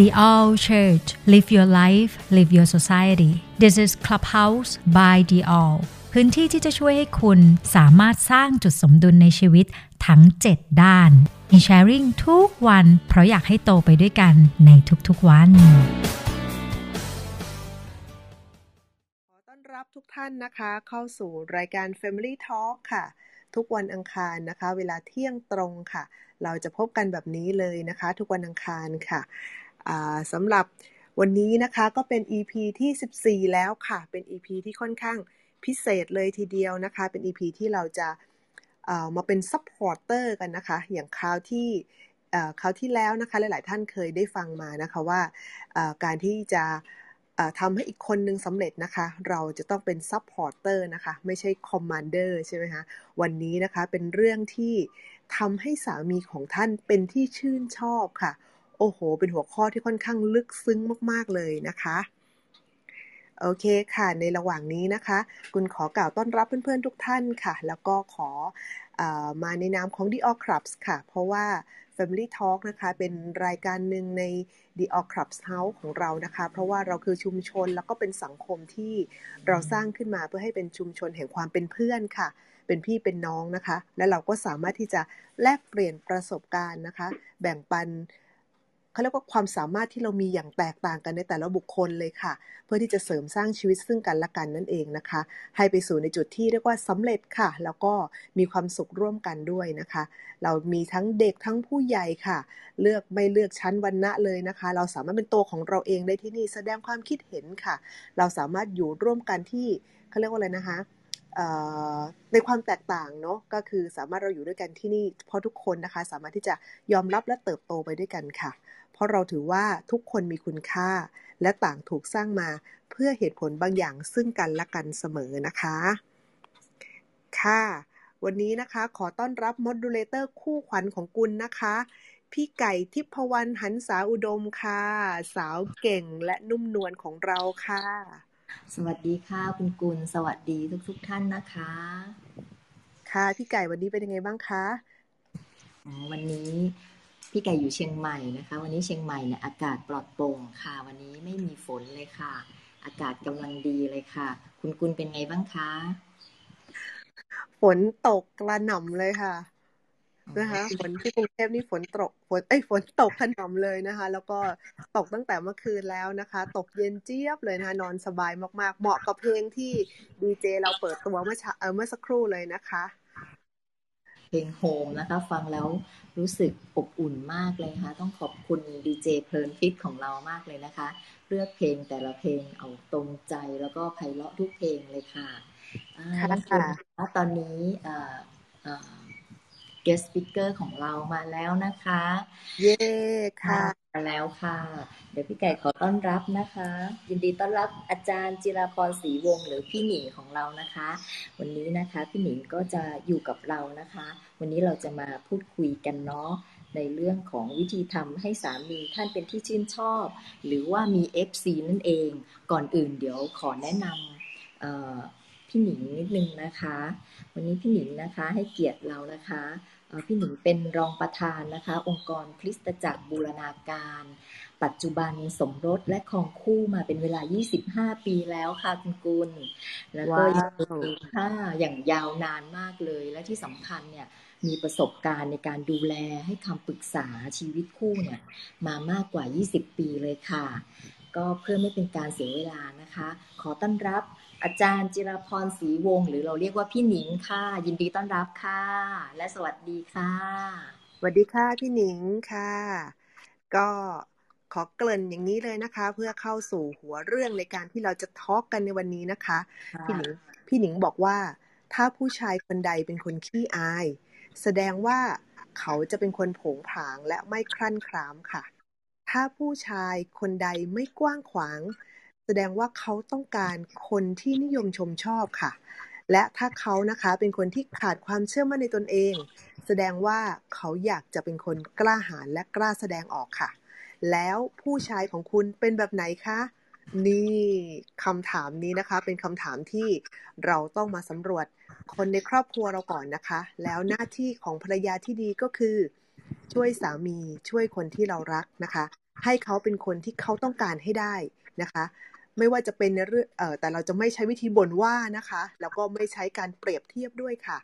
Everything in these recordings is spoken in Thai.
The All Church Live Your Life Live Your Society This is Clubhouse by The All พื้นที่ที่จะช่วยให้คุณสามารถสร้างจุดสมดุลในชีวิตทั้ง 7 ด้าน มีแชร์ริ่งทุกวัน เพราะอยากให้โตไปด้วยกันในทุกๆวัน ขอต้อนรับทุกท่านนะคะ เข้าสู่รายการ Family Talk ค่ะ ทุกวันอังคารนะคะ เวลาเที่ยงตรงค่ะ เราจะพบกันแบบนี้เลยนะคะ ทุกวันอังคารค่ะ สำหรับวันนี้นะคะก็เป็น EP ที่ 14 แล้วค่ะ เป็น EP ที่ค่อนข้างพิเศษเลยทีเดียวนะคะ เป็น EP ที่เราจะมาเป็น supporter กันนะคะ อย่างคราวที่คราวที่แล้วนะคะ หลาย ๆ ท่านเคยได้ฟังมานะคะว่าการที่จะทำให้อีกคนนึงสำเร็จนะคะ เราจะต้องเป็น supporter นะคะ ไม่ใช่ commander ใช่ไหมคะ วันนี้นะคะเป็นเรื่องที่ทำให้สามีของท่านเป็นที่ชื่นชอบค่ะ โอ้โห เป็นหัวข้อที่ค่อนข้างลึกซึ้งมาก ๆ เลยนะคะโอเคค่ะ ในระหว่างนี้นะคะ คุณขอกล่าวต้อนรับเพื่อนๆทุกท่านค่ะ แล้วก็ขออมาในนามของ The All Clubs ค่ะ เพราะว่า Family Talk นะคะ เป็นรายการหนึ่งใน The All Clubs House ของเรานะคะ เพราะว่าเราคือชุมชนแล้วก็เป็นสังคมที่เราสร้างขึ้นมาเพื่อให้เป็นชุมชนแห่งความเป็นเพื่อนค่ะ เป็นพี่เป็นน้องนะคะ และเราก็สามารถที่จะแลกเปลี่ยนประสบการณ์นะคะ แบ่งปัน เขาเรียกว่าความสามารถที่เรามีอย่างแตกต่างกันในแต่ละบุคคลเลยค่ะ เพื่อที่จะเสริมสร้างชีวิตซึ่งกันและกันนั่นเองนะคะ ให้ไปสู่ในจุดที่เรียกว่าสำเร็จค่ะ แล้วก็มีความสุขร่วมกันด้วยนะคะ เรามีทั้งเด็กทั้งผู้ใหญ่ค่ะ เลือกไม่เลือกชั้นวรรณะเลยนะคะ เราสามารถเป็นตัวของเราเองได้ที่นี่แสดงความคิดเห็นค่ะ เราสามารถอยู่ร่วมกันที่เขาเรียกว่าอะไรนะคะในความแตกต่างเนาะก็คือสามารถเราอยู่ด้วยกันที่นี่เพราะทุกคนนะคะ สามารถที่จะยอมรับและเติบโตไปด้วยกันค่ะ เพราะเราถือว่าทุกคนมีคุณค่า และต่างถูกสร้างมาเพื่อเหตุผลบางอย่างซึ่งกันและกันเสมอนะคะ ค่ะ วันนี้นะคะขอต้อนรับ moderator คู่ขวัญของกุลนะคะ พี่ไก่ทิพวรรณหันษาอุดมค่ะ สาวเก่งและนุ่มนวลของเราค่ะ สวัสดีค่ะคุณกุลสวัสดีทุกๆทท่านนะคะ ค่ะพี่ไก่วันนี้เป็นยังไงบ้างคะวันนี้ พี่ไก่อยู่เชียงใหม่นะคะ วันนี้เชียงใหม่เนี่ยอากาศปลอดโปร่งค่ะ วันนี้ไม่มีฝนเลยค่ะ อากาศกำลังดีเลยค่ะ คุณกุลเป็นไงบ้างคะฝนตกกระหน่ำเลยค่ะนะคะฝนที่กรุงเทพนี่ฝนตกฝนเอ้ยฝนตกขนำเลยนะคะ แล้วก็ตกตั้งแต่เมื่อคืนแล้วนะคะ ตกเย็นเจี๊ยบเลยนะคะนอนสบายมากๆ เหมาะกับเพลงที่ดีเจเราเปิดตัวเมื่อเออเมื่อสักครู่เลยนะคะ เพลงโฮมนะคะ ฟังแล้วรู้สึกอบอุ่นมากเลยค่ะต้องขอบคุณดีเจเพลินฟิตของเรามากเลยนะคะ เลือกเพลงแต่ละเพลงเอาตรงใจแล้วก็ไพเราะทุกเพลงเลยค่ะค่ะตอนนี้ เกสต์สปิเกอร์ของเรามาแล้วนะคะ เย้ค่ะมาแล้วค่ะ เดี๋ยวพี่ไก่ขอต้อนรับนะคะ ยินดีต้อนรับอาจารย์จิราพรศรีวงศ์หรือพี่หนิงของเรานะคะ วันนี้นะคะพี่หนิงก็จะอยู่กับเรานะคะ วันนี้เราจะมาพูดคุยกันเนาะในเรื่องของวิธีทำให้สามีท่านเป็นที่ชื่นชอบ หรือว่ามี FC นั่นเอง ก่อนอื่นเดี๋ยวขอแนะนำ พี่หนิงนิดนึงนะคะ วันนี้พี่หนิงนะคะให้เกียรติเรานะคะพี่หนิงเป็นรองประธานนะคะ องค์กรคริสตจักรบูรณาการ ปัจจุบันสมรสและครองคู่มาเป็นเวลา 25 ปีแล้วค่ะคุณกุลแล้วก็ยังมีค่าอย่างยาวนานมากเลย และที่สำคัญเนี่ยมีประสบการณ์ในการดูแลให้คำปรึกษาชีวิตคู่เนี่ยมามากกว่า 20 ปีเลยค่ะ ก็เพื่อไม่เป็นการเสียเวลานะคะ ขอต้อนรับ อาจารย์จิรพรศรีวงศ์หรือเราเรียกว่าพี่หนิงค่ะ ยินดีต้อนรับค่ะ และสวัสดีค่ะสวัสดีค่ะพี่หนิงค่ะ ก็ขอเกริ่นอย่างนี้เลยนะคะ เพื่อเข้าสู่หัวเรื่องในการที่เราจะทอล์กกันในวันนี้นะคะ พี่หนิงพี่หนิงบอกว่า ถ้าผู้ชายคนใดเป็นคนขี้อาย แสดงว่าเขาจะเป็นคนผงผางและไม่ครั่นครามค่ะ ถ้าผู้ชายคนใดไม่กว้างขวาง แสดงว่าเขาต้องการคนที่นิยมชมชอบค่ะ และถ้าเขานะคะเป็นคนที่ขาดความเชื่อมั่นในตนเอง แสดงว่าเขาอยากจะเป็นคนกล้าหาญและกล้าแสดงออกค่ะ แล้วผู้ชายของคุณเป็นแบบไหนคะนี่คำถามนี้นะคะ เป็นคำถามที่เราต้องมาสำรวจคนในครอบครัวเราก่อนนะคะ แล้วหน้าที่ของภรรยาที่ดีก็คือ ช่วยสามีช่วยคนที่เรารักนะคะ ให้เขาเป็นคนที่เขาต้องการให้ได้นะคะ ไม่ว่าจะเป็นในเรื่องแต่เราจะไม่ใช้วิธีบ่นว่านะคะ แล้วก็ไม่ใช้การเปรียบเทียบด้วยค่ะ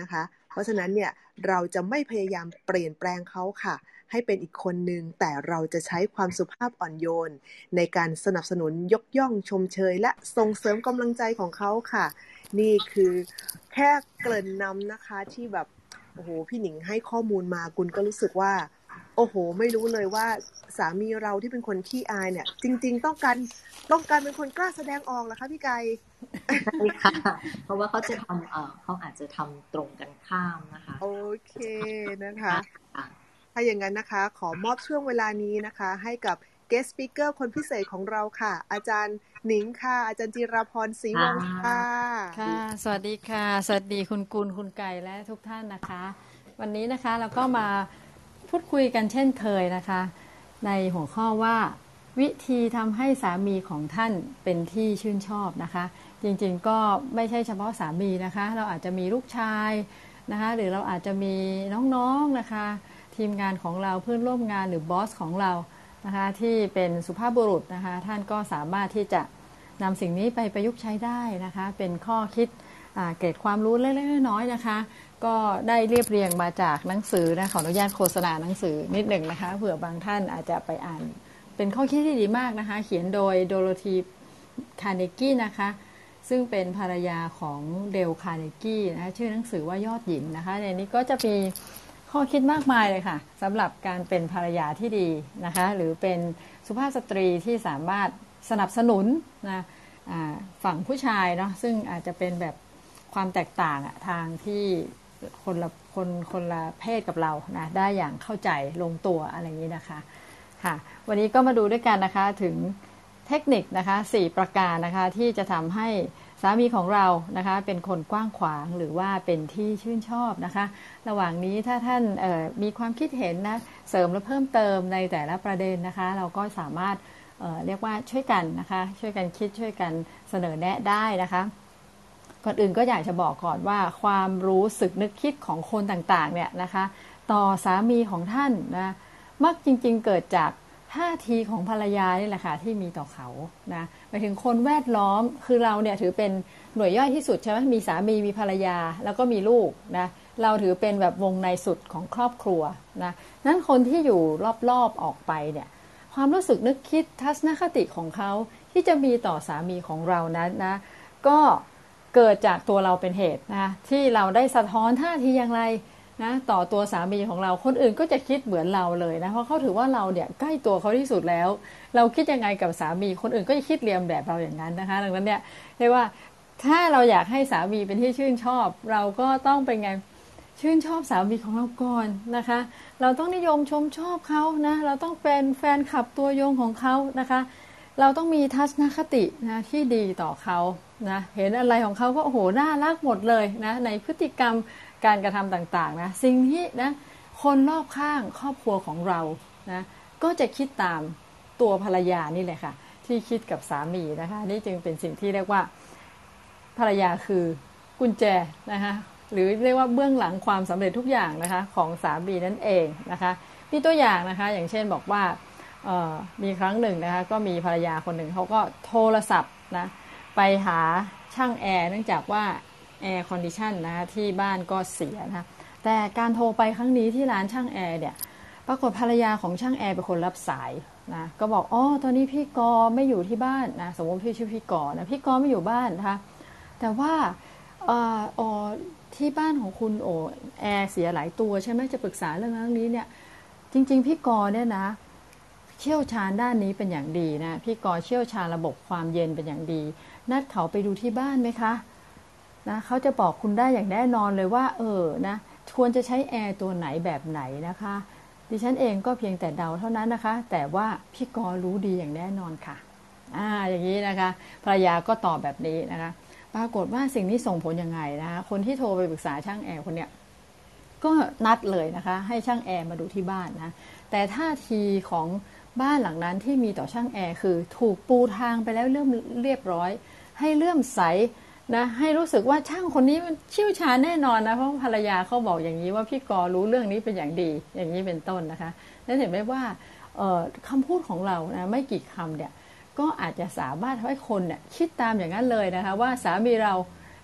นะคะ เพราะฉะนั้นเนี่ยเราจะไม่พยายามเปลี่ยนแปลงเขาค่ะ ให้เป็นอีกคนหนึ่งแต่เราจะใช้ความสุภาพอ่อนโยน ในการสนับสนุนยกย่องชมเชย และส่งเสริมกำลังใจของเขาค่ะ นี่คือแค่เกริ่นนำนะคะที่แบบโอ้โหพี่หนิงให้ข้อมูลมากุลก็รู้สึกว่า โอ้โห ไม่รู้เลยว่าสามีเราที่เป็นคนขี้อายเนี่ย จริง ๆ ต้องการต้องการเป็นคนกล้าแสดงออกเหรอคะพี่ไก่ใช่ค่ะ เพราะว่าเขาจะทำเออเขาอาจจะทำตรงกันข้ามนะคะ โอเคนะคะ ถ้าอย่างนั้นนะคะ ขอมอบช่วงเวลานี้นะคะ ให้กับ guest speaker คนพิเศษของเราค่ะ อาจารย์หนิงค่ะ อาจารย์จิราพรศรีวงศ์ค่ะค่ะ สวัสดีค่ะ สวัสดีคุณกุลคุณไก่และทุกท่านนะคะ วันนี้นะคะเราก็มา พูดคุยกันเช่นเคยนะคะ ในหัวข้อว่า วิธีทำให้สามีของท่านเป็นที่ชื่นชอบนะคะ จริงๆก็ไม่ใช่เฉพาะสามีนะคะ เราอาจจะมีลูกชายนะคะ หรือเราอาจจะมีน้องๆนะคะ ทีมงานของเราเพื่อนร่วมงานหรือบอสของเรานะคะ ที่เป็นสุภาพบุรุษนะคะ ท่านก็สามารถที่จะนำสิ่งนี้ไปประยุกต์ใช้ได้นะคะ เป็นข้อคิดเกรดความรู้เล็กๆน้อยๆนะคะ ก็ได้เรียบเรียงมาจากหนังสือนะขออนุญาตโฆษณาหนังสือนิดหนึ่งนะคะเผื่อบางท่านอาจจะไปอ่าน เป็นข้อคิดที่ดีมากนะคะ เขียนโดยโดโรธีคาร์เนกี้นะคะ ซึ่งเป็นภรรยาของเดลคาร์เนกี้นะคะชื่อหนังสือว่ายอดหญิงนะคะ ในนี้ก็จะมีข้อคิดมากมายเลยค่ะสำหรับการเป็นภรรยาที่ดีนะคะ หรือเป็นสุภาพสตรีที่สามารถสนับสนุนนะฝั่งผู้ชายเนาะซึ่งอาจจะเป็นแบบความแตกต่างทางที่ คนละคนคนละเพศกับเรานะได้อย่างเข้าใจลงตัวอะไรอย่างนี้นะคะค่ะวันนี้ก็มาดูด้วยกันนะคะถึงเทคนิคนะคะ4ประการนะคะที่จะทำให้สามีของเรานะคะเป็นคนกว้างขวางหรือว่าเป็นที่ชื่นชอบนะคะ ระหว่างนี้ถ้าท่านมีความคิดเห็นนะเสริมและเพิ่มเติมในแต่ละประเด็นนะคะ เราก็สามารถเเรียกว่าช่วยกันนะคะ ช่วยกันคิดช่วยกันเสนอแนะได้นะคะ ก่อนอื่นก็อยากจะบอกก่อนว่าความรู้สึกนึกคิดของคนต่างๆเนี่ยนะคะ ต่อสามีของท่านนะมักจริงๆเกิดจากท่าทีของภรรยานี่แหละค่ะที่มีต่อเขานะไปถึงคนแวดล้อมคือเราเนี่ยถือเป็นหน่วยย่อยที่สุดใช่ไหมมีสามีมีภรรยาแล้วก็มีลูกนะเราถือเป็นแบบวงในสุดของครอบครัวนะนั้นคนที่อยู่รอบๆออกไปเนี่ยความรู้สึกนึกคิดทัศนคติของเขาที่จะมีต่อสามีของเรานั้นนะก็ เกิดจากตัวเราเป็นเหตุนะที่เราได้สะท้อนท่าทีอย่างไรนะต่อตัวสามีของเราคนอื่นก็จะคิดเหมือนเราเลยนะเพราะเขาถือว่าเราเนี่ยใกล้ตัวเขาที่สุดแล้ว เราคิดยังไงกับสามีคนอื่นก็จะคิดเรียมแบบเราอย่างนั้นนะคะ ดังนั้นเนี่ยเรียกว่าถ้าเราอยากให้สามีเป็นที่ชื่นชอบ เราก็ต้องเป็นไงชื่นชอบสามีของเราก่อนนะคะ เราต้องนิยมชมชอบเขานะเราต้องเป็นแฟนคลับตัวยงของเขานะคะ เราต้องมีทัศนคตินะที่ดีต่อเขา นะเห็นอะไรของเขาก็โอ้โหน่ารักหมดเลยนะในพฤติกรรมการกระทำต่างๆนะสิ่งที่นะคนรอบข้างครอบครัวของเรานะก็จะคิดตามตัวภรรยานี่แหละค่ะ ที่คิดกับสามีนะคะนี่จึงเป็นสิ่งที่เรียกว่าภรรยาคือกุญแจนะคะหรือเรียกว่าเบื้องหลังความสำเร็จทุกอย่างนะคะของสามีนั่นเองนะคะมีตัวอย่างนะคะอย่างเช่นบอกว่ามีครั้งหนึ่งนะคะก็มีภรรยาคนหนึ่งเขาก็โทรศัพท์นะ ไปหาช่างแอร์เนื่องจากว่า air condition นะที่บ้านก็เสียนะแต่การโทรไปครั้งนี้ที่ร้านช่างแอร์เนี่ยปรากฏภรรยาของช่างแอร์เป็นคนรับสายนะก็บอกอ๋อตอนนี้พี่กอไม่อยู่ที่บ้านนะสมมติพี่ชื่อพี่กอนะพี่กอไม่อยู่บ้านนะคะแต่ว่าอ๋อที่บ้านของคุณโอแอร์เสียหลายตัวใช่ไหมจะปรึกษาเรื่องนี้เนี่ยจริง ๆ พี่กอเนี่ยนะเชี่ยวชาญด้านนี้เป็นอย่างดีนะพี่กอเชี่ยวชาญระบบความเย็นเป็นอย่างดี นัดเขาไปดูที่บ้านไหมคะนะเขาจะบอกคุณได้อย่างแน่นอนเลยว่า เออนะควรจะใช้แอร์ตัวไหนแบบไหนนะคะ ดิฉันเองก็เพียงแต่เดาเท่านั้นนะคะ แต่ว่าพี่กอรู้ดีอย่างแน่นอนค่ะอ่าอย่างนี้นะคะภรรยาก็ตอบแบบนี้นะคะ ปรากฏว่าสิ่งนี้ส่งผลยังไงนะคะคนที่โทรไปปรึกษาช่างแอร์คนเนี้ยก็นัดเลยนะคะ ให้ช่างแอร์มาดูที่บ้านนะแต่ท่าทีของบ้านหลังนั้นที่มีต่อช่างแอร์คือถูกปูทางไปแล้วเริ่มเรียบร้อย ให้เลื่อมใสนะให้รู้สึกว่าช่างคนนี้มันเชี่ยวชาญแน่นอนนะเพราะภรรยาเขาบอกอย่างนี้ว่าพี่กอรู้เรื่องนี้เป็นอย่างดีอย่างนี้เป็นต้นนะคะนั่นเห็นไหมว่าคำพูดของเรานะไม่กี่คำเนี่ยก็อาจจะสามารถทำให้คนเนี่ยคิดตามอย่างนั้นเลยนะคะว่าสามีเรา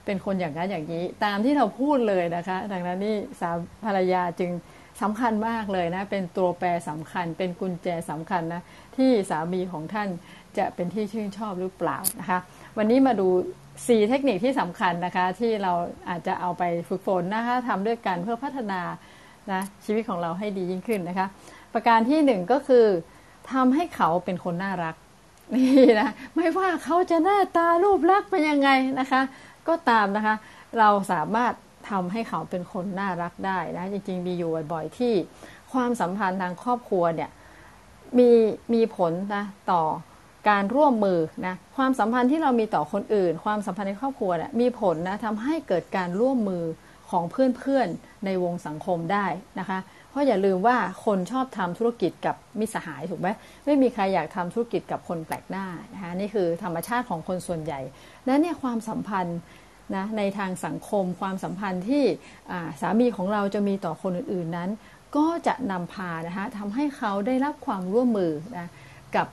เป็นคนอย่างนั้นอย่างนี้ ตามที่เราพูดเลยนะคะ ดังนั้นนี่สาภรรยาจึงสำคัญมากเลยนะเป็นตัวแปรสำคัญ เป็นกุญแจสำคัญนะที่สามีของท่านจะเป็นที่ชื่นชอบหรือเปล่านะคะ วันนี้มาดู 4 เทคนิคที่สำคัญนะคะ ที่เราอาจจะเอาไปฝึกฝนนะคะทำด้วยกันเพื่อพัฒนานะชีวิตของเราให้ดียิ่งขึ้นนะคะ ประการที่หนึ่งก็คือทำให้เขาเป็นคนน่ารักนี่นะไม่ว่าเขาจะหน้าตารูปลักษณ์เป็นยังไงนะคะ ก็ตามนะคะ เราสามารถทำให้เขาเป็นคนน่ารักได้นะจริงๆมีอยู่บ่อยๆที่ความสัมพันธ์ทางครอบครัวเนี่ยมีมีผลนะต่อ การร่วมมือนะความสัมพันธ์ที่เรามีต่อคนอื่น ความสัมพันธ์ในครอบครัวมีผลนะทำให้เกิดการร่วมมือของเพื่อนๆในวงสังคมได้นะคะ เพราะอย่าลืมว่าคนชอบทำธุรกิจกับมิสหายถูกไหมไม่มีใครอยากทำธุรกิจกับคนแปลกหน้านะคะนี่คือธรรมชาติของคนส่วนใหญ่และเนี่ยความสัมพันธ์นะในทางสังคม ความสัมพันธ์ที่สามีของเราจะมีต่อคนอื่นๆนั้น ก็จะนำพานะคะทำให้เขาได้รับความร่วมมือนะกับ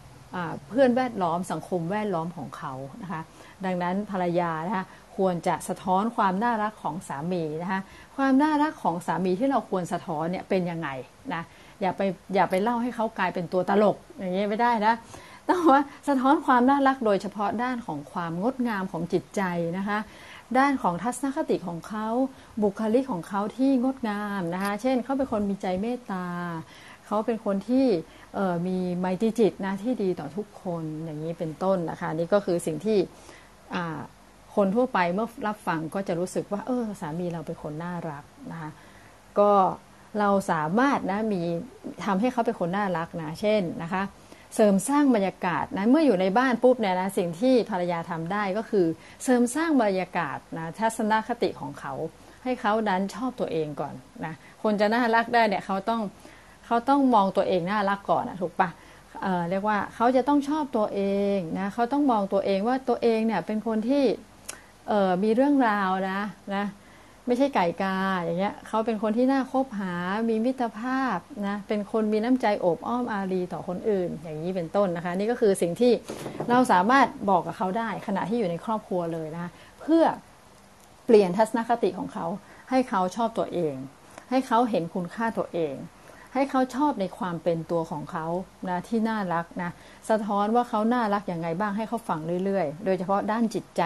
เพื่อนแวดล้อมสังคมแวดล้อมของเขานะคะดังนั้นภรรยานะคะควรจะสะท้อนความน่ารักของสามีนะคะความน่ารักของสามีที่เราควรสะท้อนเนี่ยเป็นยังไงนะอย่าไปอย่าไปเล่าให้เขากลายเป็นตัวตลกอย่างนี้ไม่ได้นะต้องว่าสะท้อนความน่ารักโดยเฉพาะด้านของความงดงามของจิตใจนะคะด้านของทัศนคติของเขาบุคลิกของเขาที่งดงามนะคะเช่นเขาเป็นคนมีใจเมตตาเขาเป็นคนที่ มีไมตรีจิตนะที่ดีต่อทุกคนอย่างนี้เป็นต้นนะคะ นี่ก็คือสิ่งที่คนทั่วไปเมื่อรับฟังก็จะรู้สึกว่า เออสามีเราเป็นคนน่ารักนะคะก็เราสามารถนะมีทำให้เขาเป็นคนน่ารักนะเช่นนะคะ เสริมสร้างบรรยากาศนะเมื่ออยู่ในบ้านปุ๊บเนี่ยนะสิ่งที่ภรรยาทำได้ก็คือ เสริมสร้างบรรยากาศนะทัศนคติของเขา ให้เขาดันชอบตัวเองก่อนนะคนจะน่ารักได้เนี่ยเขาต้อง เขาต้องมองตัวเองน่ารักก่อนนะถูกปะเเรียกว่าเขาจะต้องชอบตัวเองนะเขาต้องมองตัวเองว่าตัวเองเนี่ยเป็นคนที่มีเรื่องราวนะนะไม่ใช่ไก่กาอย่างเงี้ยเขาเป็นคนที่น่าคบหา มีมิตรภาพนะ เป็นคนมีน้ำใจโอบอ้อมอารีต่อคนอื่น อย่างนี้เป็นต้นนะคะ นี่ก็คือสิ่งที่เราสามารถบอกกับเขาได้ขณะที่อยู่ในครอบครัวเลยนะเพื่อเปลี่ยนทัศนคติของเขา ให้เขาชอบตัวเอง ให้เขาเห็นคุณค่าตัวเอง ให้เขาชอบในความเป็นตัวของเขานะที่น่ารักนะสะท้อนว่าเขาน่ารักอย่างไงบ้างให้เขาฟังเรื่อยๆ โดยเฉพาะด้านจิตใจ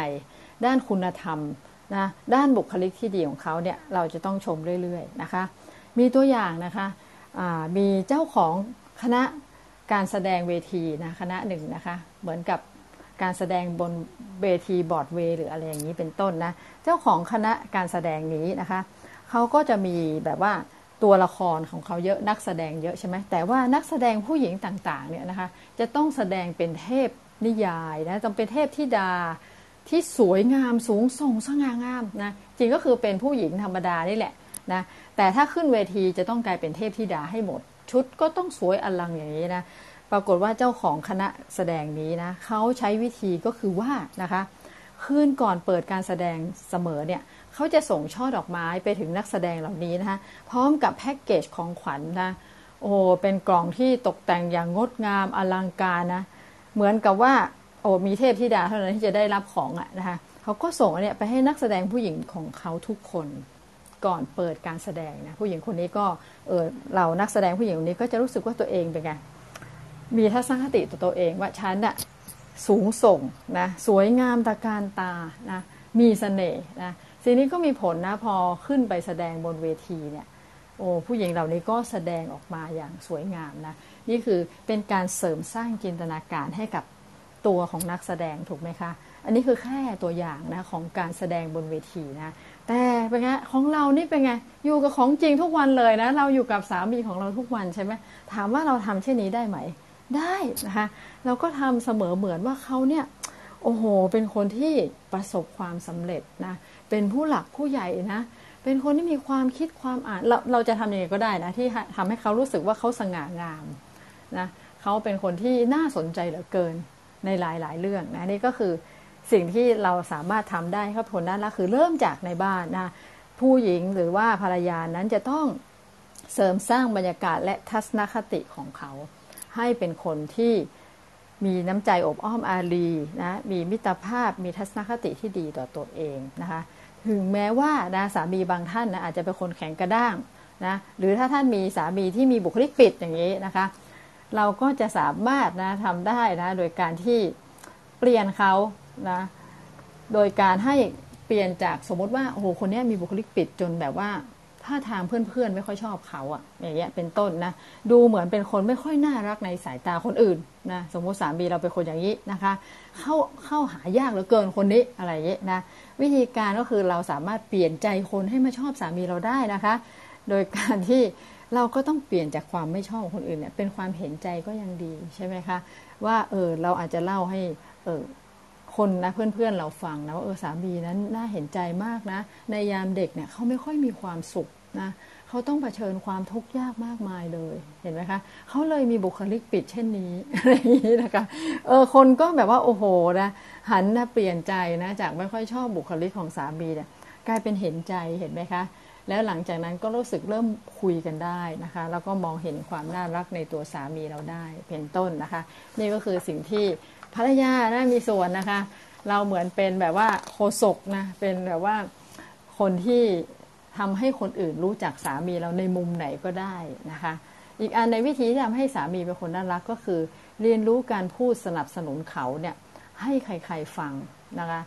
ด้านคุณธรรมนะด้านบุคลิกที่ดีของเขาเนี่ยเราจะต้องชมเรื่อยๆนะคะ มีตัวอย่างนะคะมีเจ้าของคณะการแสดงเวทีนะคณะหนึ่งนะคะเหมือนกับการแสดงบนเวทีบอร์ดเวย์หรืออะไรอย่างนี้เป็นต้นนะ เจ้าของคณะการแสดงนี้นะคะ เขาก็จะมีแบบว่า ตัวละครของเขาเยอะนักแสดงเยอะใช่ไหมแต่ว่านักแสดงผู้หญิงต่างๆเนี่ยนะคะจะต้องแสดงเป็นเทพนิยายนะต้องเป็นเทพธิดาที่สวยงามสูงส่งสง่างามนะจริงก็คือเป็นผู้หญิงธรรมดานี่แหละนะแต่ถ้าขึ้นเวทีจะต้องกลายเป็นเทพธิดาให้หมด ชุดก็ต้องสวยอลังอย่างนี้นะปรากฏว่าเจ้าของคณะแสดงนี้นะเขาใช้วิธีก็คือว่านะคะคืนก่อนเปิดการแสดงเสมอเนี่ย เขาจะส่งช่อดอกไม้ไปถึงนักแสดงเหล่านี้นะคะพร้อมกับแพ็กเกจของขวัญนนะโอ้เป็นกล่องที่ตกแต่งอย่างงดงามอลังการนะเหมือนกับว่าโอ้มีเทพธิดาเท่านั้นที่จะได้รับของอะนะคะเขาก็ส่งอันเนี้ยไปให้นักแสดงผู้หญิงของเขาทุกคนก่อนเปิดการแสดงนะผู้หญิงคนนี้ก็เออเรานักแสดงผู้หญิงคนนี้ก็จะรู้สึกว่าตัวเองเป็นไงมีทัศนคติต่อตัวเองว่าฉันอะสูงส่งนะสวยงามตะการตานะมีสเสน่ห์นะ สิ่งนี้ก็มีผลนะพอขึ้นไปแสดงบนเวทีเนี่ยโอ้ผู้หญิงเหล่านี้ก็แสดงออกมาอย่างสวยงามนะนี่คือเป็นการเสริมสร้างจินตนาการให้กับตัวของนักแสดงถูกไหมคะ อันนี้คือแค่ตัวอย่างนะของการแสดงบนเวทีนะแต่เป็นไงของเรานี่เป็นไงอยู่กับของจริงทุกวันเลยนะเราอยู่กับสามีของเราทุกวันใช่ไหมถามว่าเราทำเช่นนี้ได้ไหม ได้นะคะเราก็ทำเสมอเหมือนว่าเขาเนี่ยโอ้โหเป็นคนที่ประสบความสำเร็จนะเเป็นผู้หลักผู้ใหญ่นะ เป็นคนที่มีความคิดความอ่านเราเราจะทำยังไงก็ได้นะที่ทำให้เขารู้สึกว่าเขาสง่างามนะเขาเป็นคนที่น่าสนใจเหลือเกินในหลายๆ เรื่องนะนี่ก็คือสิ่งที่เราสามารถทำได้ครับผลด้านละคือเริ่มจากในบ้านนะผู้หญิงหรือว่าภรรยานั้นจะต้องเสริมสร้างบรรยากาศและทัศนคติของเขา ให้เป็นคนที่มีน้ำใจอบอ้อมอารีนะมีมิตรภาพมีทัศนคติที่ดีต่อตัวเองนะคะ ถึงแม้ว่านะสามีบางท่านนะอาจจะเป็นคนแข็งกระด้างนะหรือถ้าท่านมีสามีที่มีบุคลิกปิดอย่างนี้นะคะ เราก็จะสามารถนะทำได้นะโดยการที่เปลี่ยนเขานะโดยการให้เปลี่ยนจากสมมติว่าโอ้โหคนนี้มีบุคลิกปิดจนแบบว่า ถ้าทางเพื่อนๆไม่ค่อยชอบเขาอะอย่างเงี้ยเป็นต้นนะดูเหมือนเป็นคนไม่ค่อยน่ารักในสายตาคนอื่นนะสมมติสามีเราเป็นคนอย่างนี้นะคะ เข้าเข้าหายากเหลือเกินคนนี้อะไรเงี้ยนะวิธีการก็คือเราสามารถเปลี่ยนใจคนให้มาชอบสามีเราได้นะคะ โดยการที่เราก็ต้องเปลี่ยนจากความไม่ชอบคนอื่นเนี่ยเป็นความเห็นใจก็ยังดีใช่ไหมคะว่าเออเราอาจจะเล่าให้เออ คนนะเพื่อนๆเราฟังนะว่าเออสามีนั้นน่าเห็นใจมากนะ ในยามเด็กเนี่ยเขาไม่ค่อยมีความสุขนะเขาต้องเผชิญความทุกข์ยากมากมายเลยเห็นไหมคะเขาเลยมีบุคลิกปิดเช่นนี้อะไรอย่างนี้นะคะเออคนก็แบบว่าโอ้โหนะหันนะเปลี่ยนใจนะจากไม่ค่อยชอบบุคลิกของสามีเนี่ยกลายเป็นเห็นใจเห็นไหมคะ แล้วหลังจากนั้นก็รู้สึกเริ่มคุยกันได้นะคะ แล้วก็มองเห็นความน่ารักในตัวสามีเราได้เป็นต้นนะคะ นี่ก็คือสิ่งที่ ภรรยานะมีส่วนนะคะ เราเหมือนเป็นแบบว่าโคศกนะเป็นแบบว่าคนที่ทำให้คนอื่นรู้จักสามีเราในมุมไหนก็ได้นะคะ อีกอันในวิธีที่ทำให้สามีเป็นคนน่ารักก็คือ เรียนรู้การพูดสนับสนุนเขาเนี่ยให้ใครๆฟังนะคะ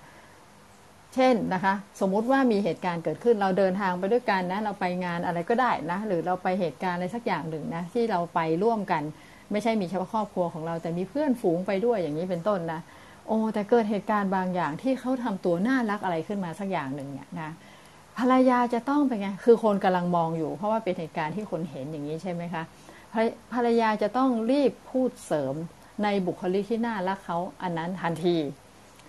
เช่นนะคะ สมมุติว่ามีเหตุการณ์เกิดขึ้นเราเดินทางไปด้วยกันนะ เราไปงานอะไรก็ได้นะ หรือเราไปเหตุการณ์อะไรสักอย่างหนึ่งนะที่เราไปร่วมกัน ไม่ใช่มีเฉพาะครอบครัวของเรา แต่มีเพื่อนฝูงไปด้วยอย่างนี้เป็นต้นนะโอ้แต่เกิดเหตุการณ์บางอย่างที่เขาทำตัวน่ารักอะไรขึ้นมาสักอย่างหนึ่งเนี่ยนะภรรยาจะต้องเป็นไงคือคนกำลังมองอยู่ เพราะว่าเป็นเหตุการณ์ที่คนเห็นอย่างนี้ใช่ไหมคะภรรยาจะต้องรีบพูดเสริมในบุคลิกที่น่ารักเขาอันนั้นทันที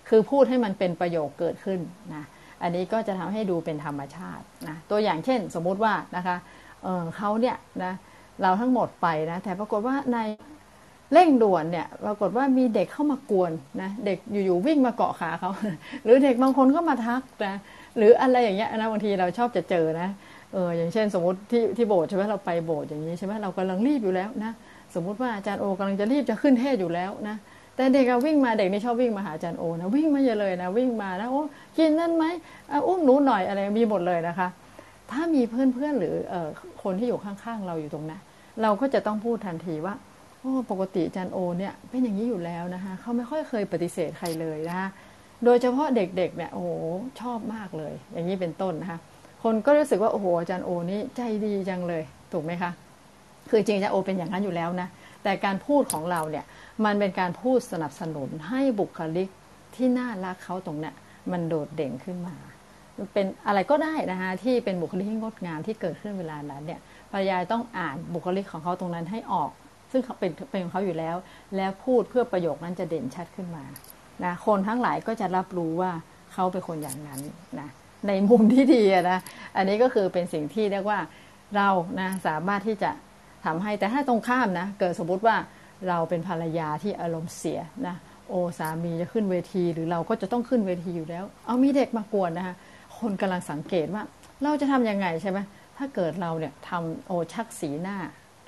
คือพูดให้มันเป็นประโยคเกิดขึ้นนะอันนี้ก็จะทำให้ดูเป็นธรรมชาตินะตัวอย่างเช่น สมมุติว่านะคะเเขาเนี่ยนะ เราทั้งหมดไปนะแต่ปรากฏว่าในเร่งด่วนเนี่ยปรากฏว่ามีเด็กเข้ามากวนนะเด็กอยู่ๆวิ่งมาเกาะขาเขาหรือเด็กบางคนก็มาทักนะหรืออะไรอย่างเงี้ยนะบางทีเราชอบจะเจอนะเอออย่างเช่น สมมติที่ที่โบสถ์ใช่ไหมเราไปโบสถ์อย่างนี้ใช่ไหมเรากำลังรีบอยู่แล้วนะสมมุติว่าอาจารย์โอกำลังจะรีบจะขึ้นเทศอยู่แล้วนะแต่เด็กวิ่งมาเด็กนี่ชอบวิ่งมาหาอาจารย์โอนะวิ่งมาเยอะเลยนะวิ่งมานะโอ้กินนั่นไหมอุ้มหนูหน่อยอะไรมีหมดเลยนะคะ ถ้ามีเพื่อนๆหรือเออคนที่อยู่ข้างๆเราอยู่ตรงนั้น เราก็จะต้องพูดทันทีว่าโอ้ปกติอาจารย์โอเนี่ยเป็นอย่างนี้อยู่แล้วนะคะเขาไม่ค่อยเคยปฏิเสธใครเลยนะคะโดยเฉพาะเด็กๆเนี่ยโอ้โหชอบมากเลย อย่างนี้เป็นต้นนะคะคนก็รู้สึกว่าโอ้โหอาจารย์โอนี่ใจดีจังเลยถูกไหมคะคือจริงอาจารย์โอเป็นอย่างนั้นอยู่แล้วนะแต่การพูดของเราเนี่ยมันเป็นการพูดสนับสนุนให้บุคลิกที่น่ารักเขาตรงเนี้ยมันโดดเด่นขึ้นมาเป็นอะไรก็ได้นะคะที่เป็นบุคลิกที่งดงามที่เกิดขึ้นเวลานั้นเนี่ย ภรรยาต้องอ่านบุคลิกของเขาตรงนั้นให้ออก ซึ่งเขาเป็นเป็นของเขาอยู่แล้ว แล้วพูดเพื่อประโยคนั้นจะเด่นชัดขึ้นมานะคนทั้งหลายก็จะรับรู้ว่าเขาเป็นคนอย่างนั้นนะในมุมที่ดีนะอันนี้ก็คือเป็นสิ่งที่เรียกว่าเรานะสามารถที่จะทำให้แต่ถ้าตรงข้ามนะเกิดสมมติว่าเราเป็นภรรยาที่อารมณ์เสียนะโอสามีจะขึ้นเวที หรือเราก็จะต้องขึ้นเวทีอยู่แล้ว เอามีเด็กมากวนนะคะคนกำลังสังเกตว่า เราจะทํำยังไงใช่ไหม ถ้าเกิดเราเนี่ยทำโอชักสีหน้า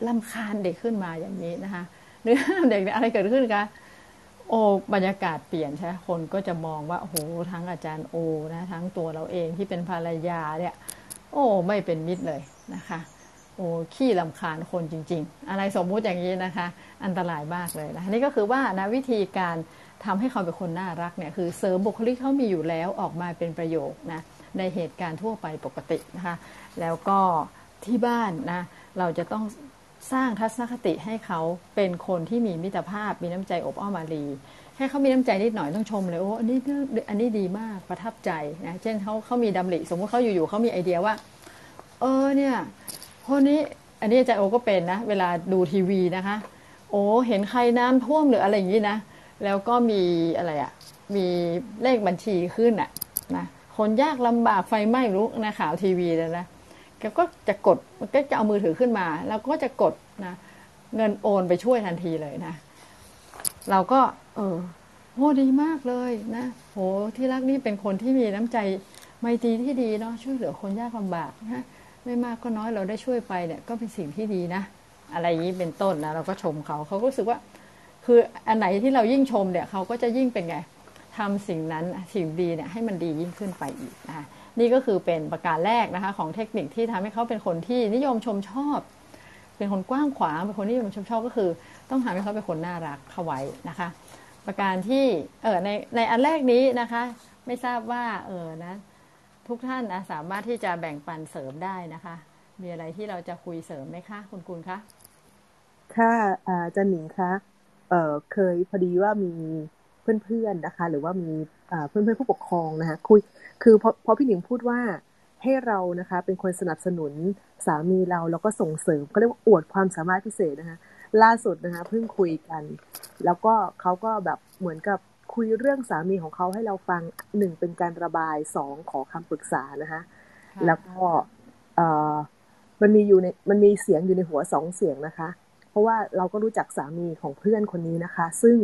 ลำคาญเด็กขึ้นมาอย่างนี้นะคะหรือเด็กอะไรเกิดขึ้นคะโอบรรยากาศเปลี่ยนใช่คนก็จะมองว่าโอ้โหทั้งอาจารย์โอนะทั้งตัวเราเองที่เป็นภรรยาเนี่ย โอ้ไม่เป็นมิตรเลยนะคะ โอ้ขี้ลำคาญคนจริง ๆ อะไรสมมุติอย่างนี้นะคะ อันตรายมากเลยนะนี่ก็คือว่านะวิธีการทำให้เขาเป็นคนน่ารักเนี่ยคือเสริมบุคลิกเขามีอยู่แล้วออกมาเป็นประโยคนะในเหตุการณ์ทั่วไปปกตินะคะ แล้วก็ที่บ้านนะเราจะต้องสร้างทัศนคติให้เขาเป็นคนที่มีมิตรภาพมีน้ำใจอบอ้อมอารีแค่เขามีน้ำใจนิดหน่อยต้องชมเลยโอ้อันนี้อันนี้ดีมากประทับใจนะเช่นเขาเขามีดำริสมมุติเขาอยู่ๆเขามีไอเดียว่า เออเนี่ยคนนี้อันนี้อาจารย์โอก็เป็นนะ เวลาดูทีวีนะคะ โอ้เห็นใครน้ำท่วมหรืออะไรอย่างนี้นะ แล้วก็มีอะไรอะ่ะมีเลขบัญชีขึ้นอะ่ะนะคนยากลำบากไฟไหม้รู้นะข่าวทีวีแล้วนะ แกก็จะกดก็จะเอามือถือขึ้นมา แล้วก็จะกดนะเงินโอนไปช่วยทันทีเลยนะ เราก็ เออโหดีมากเลยนะโหที่รักนี่เป็นคนที่มีน้ำใจไมตรีที่ดีเนาะช่วยเหลือคนยากลำบากนะไม่มากก็น้อยเราได้ช่วยไปเนี่ยก็เป็นสิ่งที่ดีนะ อะไรนี้เป็นต้นนะเราก็ชมเขาเขาก็รู้สึกว่า คืออันไหนที่เรายิ่งชมเนี่ยเขาก็จะยิ่งเป็นไงทำสิ่งนั้นสิ่งดีเนี่ยให้มันดียิ่งขึ้นไปอีกนะคะ นี่ก็คือเป็นประการแรกนะคะของเทคนิคที่ทำให้เขาเป็นคนที่นิยมชมชอบ เป็นคนกว้างขวางเป็นคนนิยมชมชอบก็คือ ต้องทำให้เขาเป็นคนน่ารักเข้าไว้นะคะ ประการที่เออในในอันแรกนี้นะคะ ไม่ทราบว่าเออนะทุกท่านนะสามารถที่จะแบ่งปันเสริมได้นะคะ มีอะไรที่เราจะคุยเสริมไหมคะ คุณกุลคะค่ะอาจารย์หนิงคะเออเคยพอดีว่ามีเพื่อนๆนะคะ หรือว่ามีเพื่อนๆผู้ปกครองนะคะคุย คือพอพอพี่หนิงพูดว่าให้เรานะคะ เป็นคนสนับสนุนสามีเราแล้วก็ส่งเสริมก็เรียกว่าอวดความสามารถพิเศษนะคะ ล่าสุดนะคะเพิ่งคุยกัน แล้วก็เขาก็แบบเหมือนกับคุยเรื่องสามีของเขาให้เราฟังหนึ่งเป็นการระบายสองขอคำปรึกษานะคะแล้วก็เออมันมีอยู่ในมันมีเสียงอยู่ในหัวสองเสียงนะคะ เพราะว่าเราก็รู้จักสามีของเพื่อนคนนี้นะคะ ซึ่ง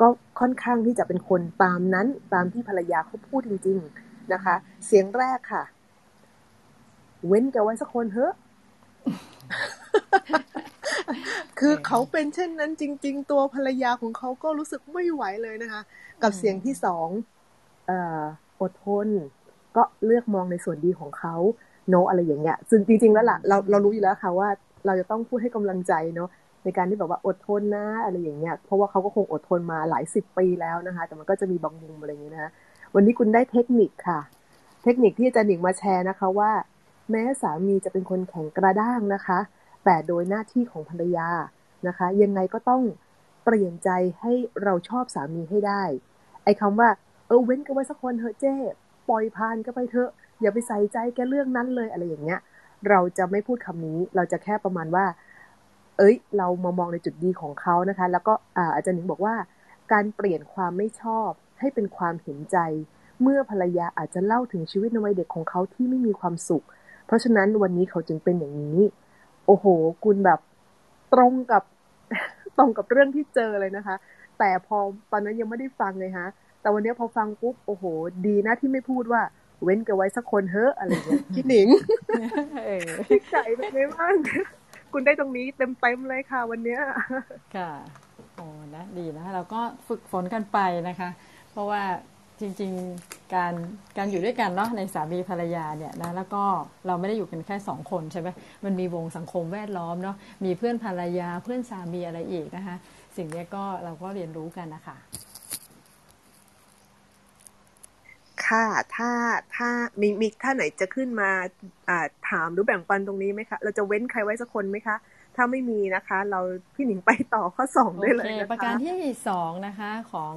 ก็ค่อนข้างที่จะเป็นคนตามนั้นตามที่ภรรยาเขาพูดจริง ๆ นะคะ เสียงแรกค่ะ เว้นแกไว้สักคนเถอะคือเขาเป็นเช่นนั้นจริง ๆ ตัวภรรยาของเขาก็รู้สึกไม่ไหวเลยนะคะ กับเสียงที่สองอดทน ก็เลือกมองในส่วนดีของเขาโนอะไรอย่างเงี้ยซึ่งจริง ๆ แล้วล่ะเราเรารู้อยู่แล้วค่ะว่า เราจะต้องพูดให้กำลังใจเนาะในการที่แบบว่าอดทนนะอะไรอย่างเงี้ยเพราะว่าเขาก็คงอดทนมาหลายสิบปีแล้วนะคะ แต่มันก็จะมีบางมุมอะไรอย่างเงี้ยนะ วันนี้คุณได้เทคนิคค่ะ เทคนิคที่อาจารย์หนิงมาแชร์นะคะว่า แม้สามีจะเป็นคนแข็งกระด้างนะคะ แต่โดยหน้าที่ของภรรยานะคะ ยังไงก็ต้องเปลี่ยนใจให้เราชอบสามีให้ได้ ไอ้คาว่า เออเว้นกันไว้สักคนเถอะเจ้ปล่อยผ่านก็ไปเถอะ อย่าไปใส่ใจแกเรื่องนั้นเลยอะไรอย่างเงี้ย เราจะไม่พูดคำนี้ เราจะแค่ประมาณว่า เอ้ย เรามามองในจุดดีของเขานะคะ แล้วก็อาจารย์หนิงบอกว่า การเปลี่ยนความไม่ชอบ ให้เป็นความเห็นใจ เมื่อภรรยาอาจจะเล่าถึงชีวิตในวัยเด็กของเขาที่ไม่มีความสุข เพราะฉะนั้นวันนี้เขาจึงเป็นอย่างนี้ โอ้โห คุณแบบตรงกับตรงกับเรื่องที่เจอเลยนะคะ แต่พอตอนนั้นยังไม่ได้ฟังเลยฮะ แต่วันนี้พอฟังปุ๊บ โอ้โห ดีนะที่ไม่พูดว่า เว้นกันไว้สักคนเฮ้ออะไรอย่างเงี้ยพี่หนิงคิดใจเป็นไงบ้างคุณได้ตรงนี้เต็มเต็มเลยค่ะวันนี้ค่ะโอ้นะดีนะเราก็ฝึกฝนกันไปนะคะ เพราะว่าจริงๆการการอยู่ด้วยกันเนาะในสามีภรรยาเนี่ยนะแล้วก็เราไม่ได้อยู่กันแค่สองคนใช่ไหมมันมีวงสังคมแวดล้อมเนาะมีเพื่อนภรรยาเพื่อนสามีอะไรอีกนะคะสิ่งนี้ก็เราก็เรียนรู้กันนะคะค่ะถ้าถ้ามีมีท่าไหนจะขึ้นมาอ่าถามหรือแบ่งปันตรงนี้ไหมคะเราจะเว้นใครไว้สักคนไหมคะถ้าไม่มีนะคะ เราพี่หนิงไปต่อข้อสองได้เลยนะคะประการที่สองนะคะของ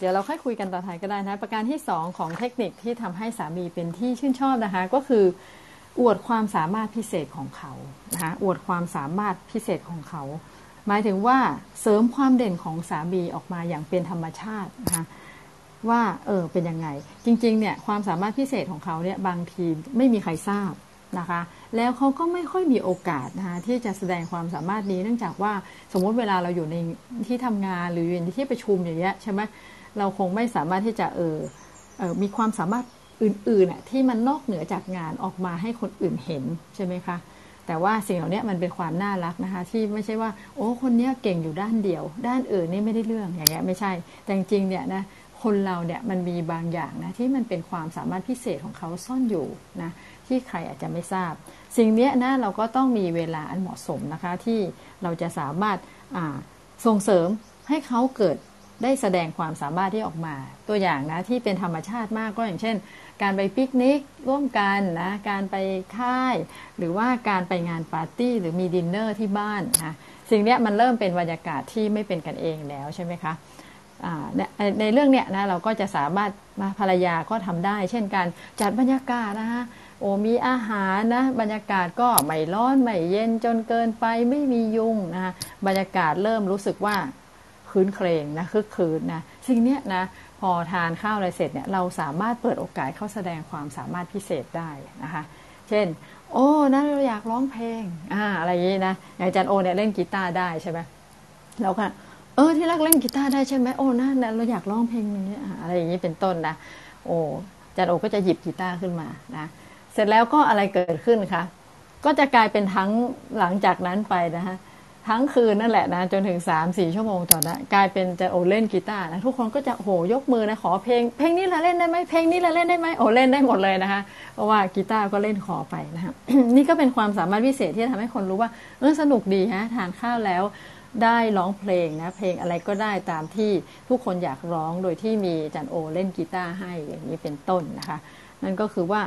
เดี๋ยวเราค่อยคุยกันต่อท้ายก็ได้นะ ประการที่สองของเทคนิคที่ทำให้สามีเป็นที่ชื่นชอบนะคะ ก็คืออวดความสามารถพิเศษของเขานะคะอวดความสามารถพิเศษของเขา หมายถึงว่าเสริมความเด่นของสามีออกมาอย่างเป็นธรรมชาตินะคะว่าเออเป็นยังไง จริง ๆ เนี่ยความสามารถพิเศษของเขาเนี่ยบางทีไม่มีใครทราบนะคะ แล้วเขาก็ไม่ค่อยมีโอกาสนะคะที่จะแสดงความสามารถนี้เนื่องจากว่าสมมติเวลาเราอยู่ในที่ทำงานหรืออยู่ในที่ประชุมอย่างเงี้ยใช่ไหม เราคงไม่สามารถที่จะเออเออมีความสามารถอื่นๆน่ะที่มันนอกเหนือจากงานออกมาให้คนอื่นเห็นใช่ไหมคะแต่ว่าสิ่งเหล่านี้มันเป็นความน่ารักนะคะที่ไม่ใช่ว่า โอ้คนนี้เก่งอยู่ด้านเดียว ด้านอื่นนี่ไม่ได้เรื่องอย่างเงี้ยไม่ใช่ แต่จริงๆเนี่ยนะคนเราเนี่ยมันมีบางอย่างนะที่มันเป็นความสามารถพิเศษของเขาซ่อนอยู่นะที่ใครอาจจะไม่ทราบ สิ่งนี้นะเราก็ต้องมีเวลาอันเหมาะสมนะคะที่เราจะสามารถส่งเสริมให้เขาเกิด ได้แสดงความสามารถที่ออกมา ตัวอย่างนะที่เป็นธรรมชาติมากก็อย่างเช่น การไปปิกนิกร่วมกันนะการไปค่าย หรือว่าการไปงานปาร์ตี้หรือมีดินเนอร์ที่บ้านนะสิ่งนี้มันเริ่มเป็นบรรยากาศที่ไม่เป็นกันเองแล้วใช่ไหมคะในเรื่องเนี้ยนะเราก็จะสามารถมาภรรยาก็ทำได้ เช่นการจัดบรรยากาศนะคะโอ้มีอาหารนะบรรยากาศก็ไม่ร้อนไม่เย็นจนเกินไปไม่มียุงนะคะบรรยากาศเริ่มรู้สึกว่า คืนเครงนะคึกคืนนะสิ่งนี้นะพอทานข้าวอะไรเสร็จเนี่ยเราสามารถเปิดโอกาสเข้าแสดงความสามารถพิเศษได้นะคะ เช่น โอ้นะเราอยากร้องเพลงอ่าอะไรอย่างนี้นะอย่างอาจารย์โอเนี่ยเล่นกีตาร์ได้ใช่ไหมแล้วก็เออที่รักเล่นกีตาร์ได้ใช่ไหมโอ้น่าเราอยากร้องเพลงนี้อะไรอย่างนี้เป็นต้นนะโอ้จันโอก็จะหยิบกีตาร์ขึ้นมานะเสร็จแล้วก็อะไรเกิดขึ้นคะก็จะกลายเป็นทั้งหลังจากนั้นไปนะคะ ทั้งคืนนั่นแหละนะจนถึงสามสี่ชั่วโมงต่อนะกลายเป็นจะโอเล่นกีตาร์นะทุกคนก็จะโหยกมือนะขอเพลงเพลงนี้ละเล่นได้ไหมเพลงนี้ละเล่นได้ไหมโอเล่นได้หมดเลยนะคะเพราะว่ากีตาร์ก็เล่นขอไปนะคะนี่ก็เป็นความสามารถพิเศษที่ทำให้คนรู้ว่าเออสนุกดีฮะทานข้าวแล้วได้ร้องเพลงนะเพลงอะไรก็ได้ตามที่ทุกคนอยากร้องโดยที่มีจันโอเล่นกีตาร์ให้อย่างนี้เป็นต้นนะคะ นั่นก็คือว่า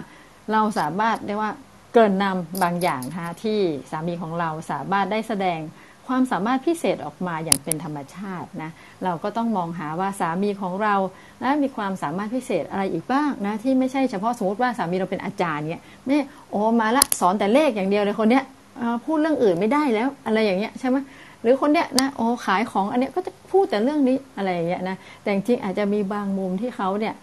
เราสามารถได้ว่า เกินนำบางอย่างนะคะที่สามีของเราสามารถได้แสดงความสามารถพิเศษออกมาอย่างเป็นธรรมชาตินะเราก็ต้องมองหาว่าสามีของเรานะมีความสามารถพิเศษอะไรอีกบ้างนะที่ไม่ใช่เฉพาะสมมติว่าสามีเราเป็นอาจารย์เนี่ยไม่โอ้มาละสอนแต่เลขอย่างเดียวเลยคนเนี้ยพูดเรื่องอื่นไม่ได้แล้วอะไรอย่างเงี้ยใช่ไหมหรือคนเนี้ยนะโอ้ขายของอันเนี้ยก็จะพูดแต่เรื่องนี้อะไรอย่างเงี้ยนะแต่จริงอาจจะมีบางมุมที่เขาเนี่ย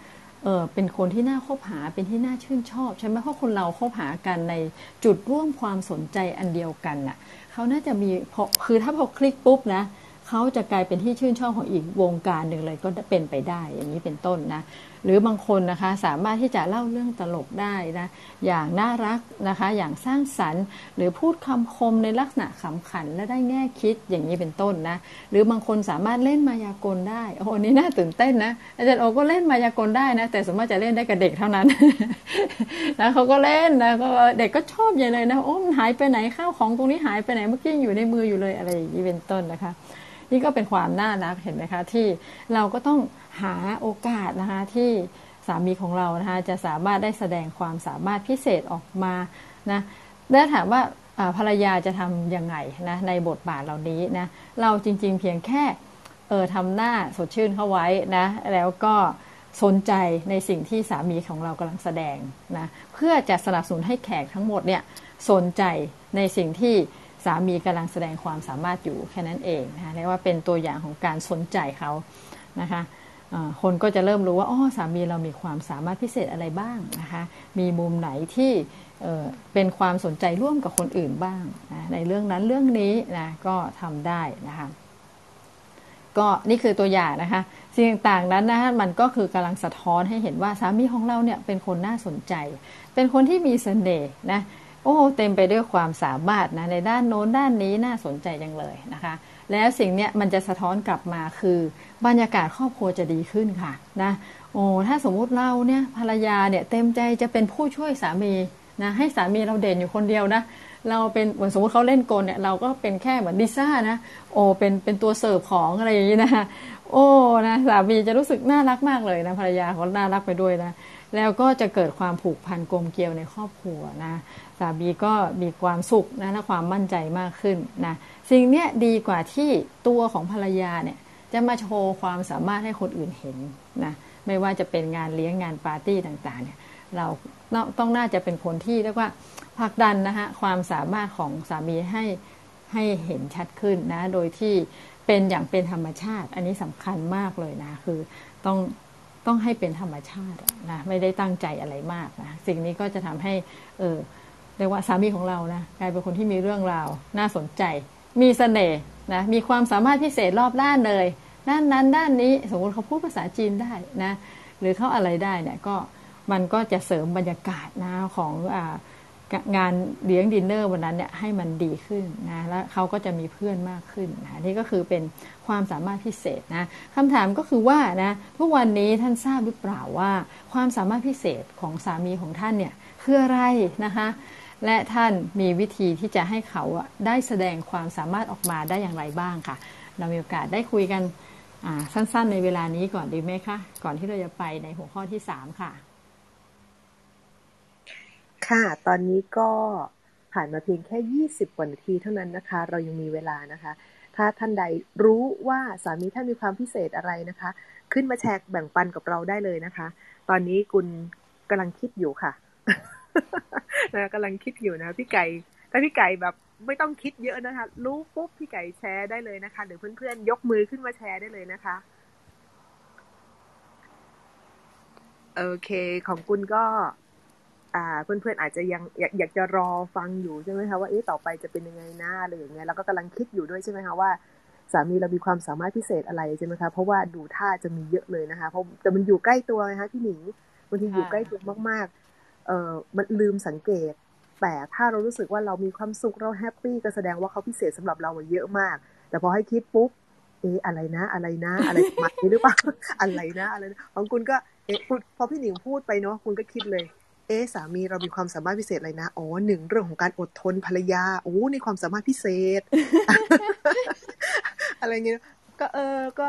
เออเป็นคนที่น่าคบหาเป็นที่น่าชื่นชอบใช่ไหมเพราะคนเราคบหากันในจุดร่วมความสนใจอันเดียวกันน่ะเขาน่าจะมีพอคือถ้าพอคลิกปุ๊บนะเขาจะกลายเป็นที่ชื่นชอบของอีกวงการหนึ่งเลยก็เป็นไปได้อย่างนี้เป็นต้นนะ หรือบางคนนะคะสามารถที่จะเล่าเรื่องตลกได้นะอย่างน่ารักนะคะอย่างสร้างสรรค์ หรือพูดคำคมในลักษณะขำขันและได้แง่คิดอย่างนี้เป็นต้นนะหรือบางคนสามารถเล่นมายากลได้โอ้โหนี่น่าตื่นเต้นนะอาจารย์โอก็เล่นมายากลได้นะแต่สมมติจะเล่นได้กับเด็กเท่านั้นนะเขาก็เล่นนะก็เด็กก็ชอบใหญ่เลยนะโอ้มันหายไปไหนข้าวของตรงนี้หายไปไหนเมื่อกี้อยู่ในมืออยู่เลยอะไรอย่างนี้เป็นต้นนะคะ นี่ก็เป็นความน่ารักเห็นไหมคะที่เราก็ต้อง หาโอกาสนะคะที่สามีของเรานะคะจะสามารถได้แสดงความสามารถพิเศษออกมานะแล้วถามว่าภรรยาจะทำยังไงนะในบทบาทเหล่านี้นะเราจริง ๆ เพียงแค่เออทำหน้าสดชื่นเข้าไว้นะแล้วก็สนใจในสิ่งที่สามีของเรากำลังแสดงนะเพื่อจะสนับสนุนให้แขกทั้งหมดเนี่ยสนใจในสิ่งที่สามีกำลังแสดงความสามารถอยู่แค่นั้นเองนะคะเรียกว่าเป็นตัวอย่างของการสนใจเขานะคะ คนก็จะเริ่มรู้ว่าอ๋อสามีเรามีความสามารถพิเศษอะไรบ้างนะคะมีมุมไหนที่เป็นความสนใจร่วมกับคนอื่นบ้างนะในเรื่องนั้นเรื่องนี้นะก็ทำได้นะคะก็นี่คือตัวอย่างนะคะสิ่งต่างๆนั้นนะมันก็คือกำลังสะท้อนให้เห็นว่าสามีของเราเนี่ยเป็นคนน่าสนใจ เป็นคนที่มีสเสน่ห์นะโอ้เต็มไปด้วยความสามารถนะในด้านโน้นด้านนี้น่าสนใจจังเลยนะคะ แล้วสิ่งเนี้ยมันจะสะท้อนกลับมาคือ บรรยากาศครอบครัวจะดีขึ้นค่ะนะโอ้ถ้าสมมุติเราเนี่ยภรรยาเนี่ยเต็มใจจะเป็นผู้ช่วยสามีนะให้สามีเราเด่นอยู่คนเดียวนะเราเป็นเหมือนสมมติเขาเล่นกลเนี่ยเราก็เป็นแค่เหมือนดิซ่านะโอ้เป็นเป็นตัวเสิร์ฟของอะไรอย่างนี้นะโอ้นะสามีจะรู้สึกน่ารักมากเลยนะภรรยาเขาน่ารักไปด้วยนะแล้วก็จะเกิดความผูกพันกลมเกลียวในครอบครัวนะสามีก็มีความสุขนะและความมั่นใจมากขึ้นนะสิ่งเนี้ยดีกว่าที่ตัวของภรรยาเนี่ย จะมาโชว์ความสามารถให้คนอื่นเห็นนะไม่ว่าจะเป็นงานเลี้ยงงานปาร์ตี้ต่างๆเนี่ยเราต้องน่าจะเป็นคนที่เรียกว่าผลักดันนะคะความสามารถของสามีให้ให้เห็นชัดขึ้นนะโดยที่เป็นอย่างเป็นธรรมชาติ อันนี้สำคัญมากเลยนะคือต้องต้องให้เป็นธรรมชาตินะไม่ได้ตั้งใจอะไรมากนะสิ่งนี้ก็จะทำให้เออเรียกว่าสามีของเรานะกลายเป็นคนที่มีเรื่องราวน่าสนใจ มีสเสน่ห์ นะมีความสามารถพิเศษรอบด้านเลย ด้านนั้นด้านนี้สมมติเขาพูดภาษาจีนได้นะหรือเขาอะไรได้เนี่ยก็มันก็จะเสริมบรรยากาศนะขององานเลี้ยงดินเนอร์วันนั้นเนี่ยให้มันดีขึ้นนะแล้วเขาก็จะมีเพื่อนมากขึ้นนะนี่ก็คือเป็นความสามารถพิเศษนะคำถามก็คือว่านะทุกวันนี้ท่านทราบหรือเปล่าว่า ความสามารถพิเศษของสามีของท่านเนี่ยคืออะไรนะคะ และท่านมีวิธีที่จะให้เขาได้แสดงความสามารถออกมาได้อย่างไรบ้างค่ะ เรามีโอกาสได้คุยกันสั้นๆ ในเวลานี้ก่อนดีไหมคะก่อนที่เราจะไปในหัวข้อที่สามค่ะ ค่ะตอนนี้ก็ผ่านมาเพียงแค่ 20กว่านาทีเท่านั้นนะคะ เรายังมีเวลานะคะ ถ้าท่านใดรู้ว่าสามีท่านมีความพิเศษอะไรนะคะ ขึ้นมาแชร์แบ่งปันกับเราได้เลยนะคะ ตอนนี้คุณกำลังคิดอยู่ค่ะ นะกำลังคิดอยู่นะพี่ไก่ถ้าพี่ไก่แบบไม่ต้องคิดเยอะนะคะ รู้ปุ๊บพี่ไก่แชร์ได้เลยนะคะหรือเพื่อนๆยกมือขึ้นมาแชร์ได้เลยนะคะโอเค ของคุณก็ อ่า เพื่อนๆอาจจะยังอยากอยากจะรอฟังอยู่ใช่ไหมคะว่าเอ๊ะต่อไปจะเป็นยังไงหน้าอะไรอย่างเงี้ยเราก็กำลังคิดอยู่ด้วยใช่ไหมคะว่าสามีเรามีความสามารถพิเศษอะไรใช่ไหมคะ เพราะว่าดูท่าจะมีเยอะเลยนะคะ เพราะแต่มันอยู่ใกล้ตัวไงคะพี่หนิงบางทีอยู่ใกล้ตัวมากๆ เออมันลืมสังเกต แต่ถ้าเรารู้สึกว่าเรามีความสุขเราแฮปปี้ก็แสดงว่าเขาพิเศษสำหรับเราเยอะมาก แต่พอให้คิดปุ๊บเอ๊ะอะไรนะ อะไรนะ อะไรมานี้หรือเปล่าอะไรนะ อะไรนะของคุณก็เอ๊ะพอพี่หนิงพูดไปเนาะคุณก็คิดเลย เอ๊สามีเรามีความสามารถพิเศษอะไรนะอ๋อหนึ่งเรื่องของการอดทนภรรยาโอ้ในความสามารถพิเศษ อะไรเงี้ยก็เออก็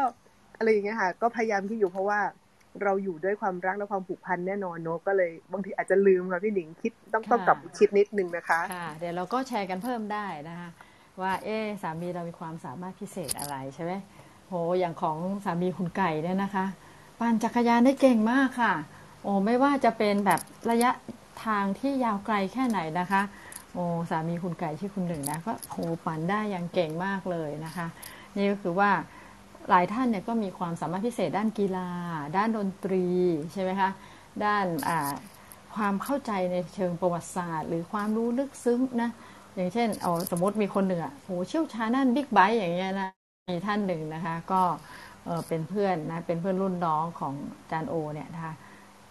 อะไรอย่างเงี้ยค่ะ ก็พยายามที่อยู่เพราะว่า เราอยู่ด้วยความรักและความผูกพันแน่นอนเนอะก็เลยบางทีอาจจะลืมค่ะพี่หนิงคิดต้องต้องกลับคิดนิดนึงนะคะค่ะเดี๋ยวเราก็แชร์กันเพิ่มได้นะคะ ว่าเอ๊สามีเรามีความสามารถพิเศษอะไรใช่ไหมโหอย่างของสามีคุณไก่เนี่ยนะคะ ปั่นจักรยานได้เก่งมากค่ะ โอ้ไม่ว่าจะเป็นแบบระยะทางที่ยาวไกลแค่ไหนนะคะ โอ้สามีคุณไก่ที่คุณหนึ่งนะก็โหปั่นได้อย่างเก่งมากเลยนะคะ นี่ก็คือว่า หลายท่านเนี่ยก็มีความสามารถพิเศษด้านกีฬา ด้านดนตรีใช่ไหมคะด้านความเข้าใจในเชิงประวัติศาสตร์ หรือความรู้ลึกซึ้งนะอย่างเช่นเอาสมมติมีคนหนึ่งอะโหเชี่ยวชาญด้านบิ๊กไบค์อย่างเงี้ยนะมีท่านหนึ่งนะคะก็เป็นเพื่อนนะเป็นเพื่อนรุ่นน้องของจารย์โอเนี่ยนะคะ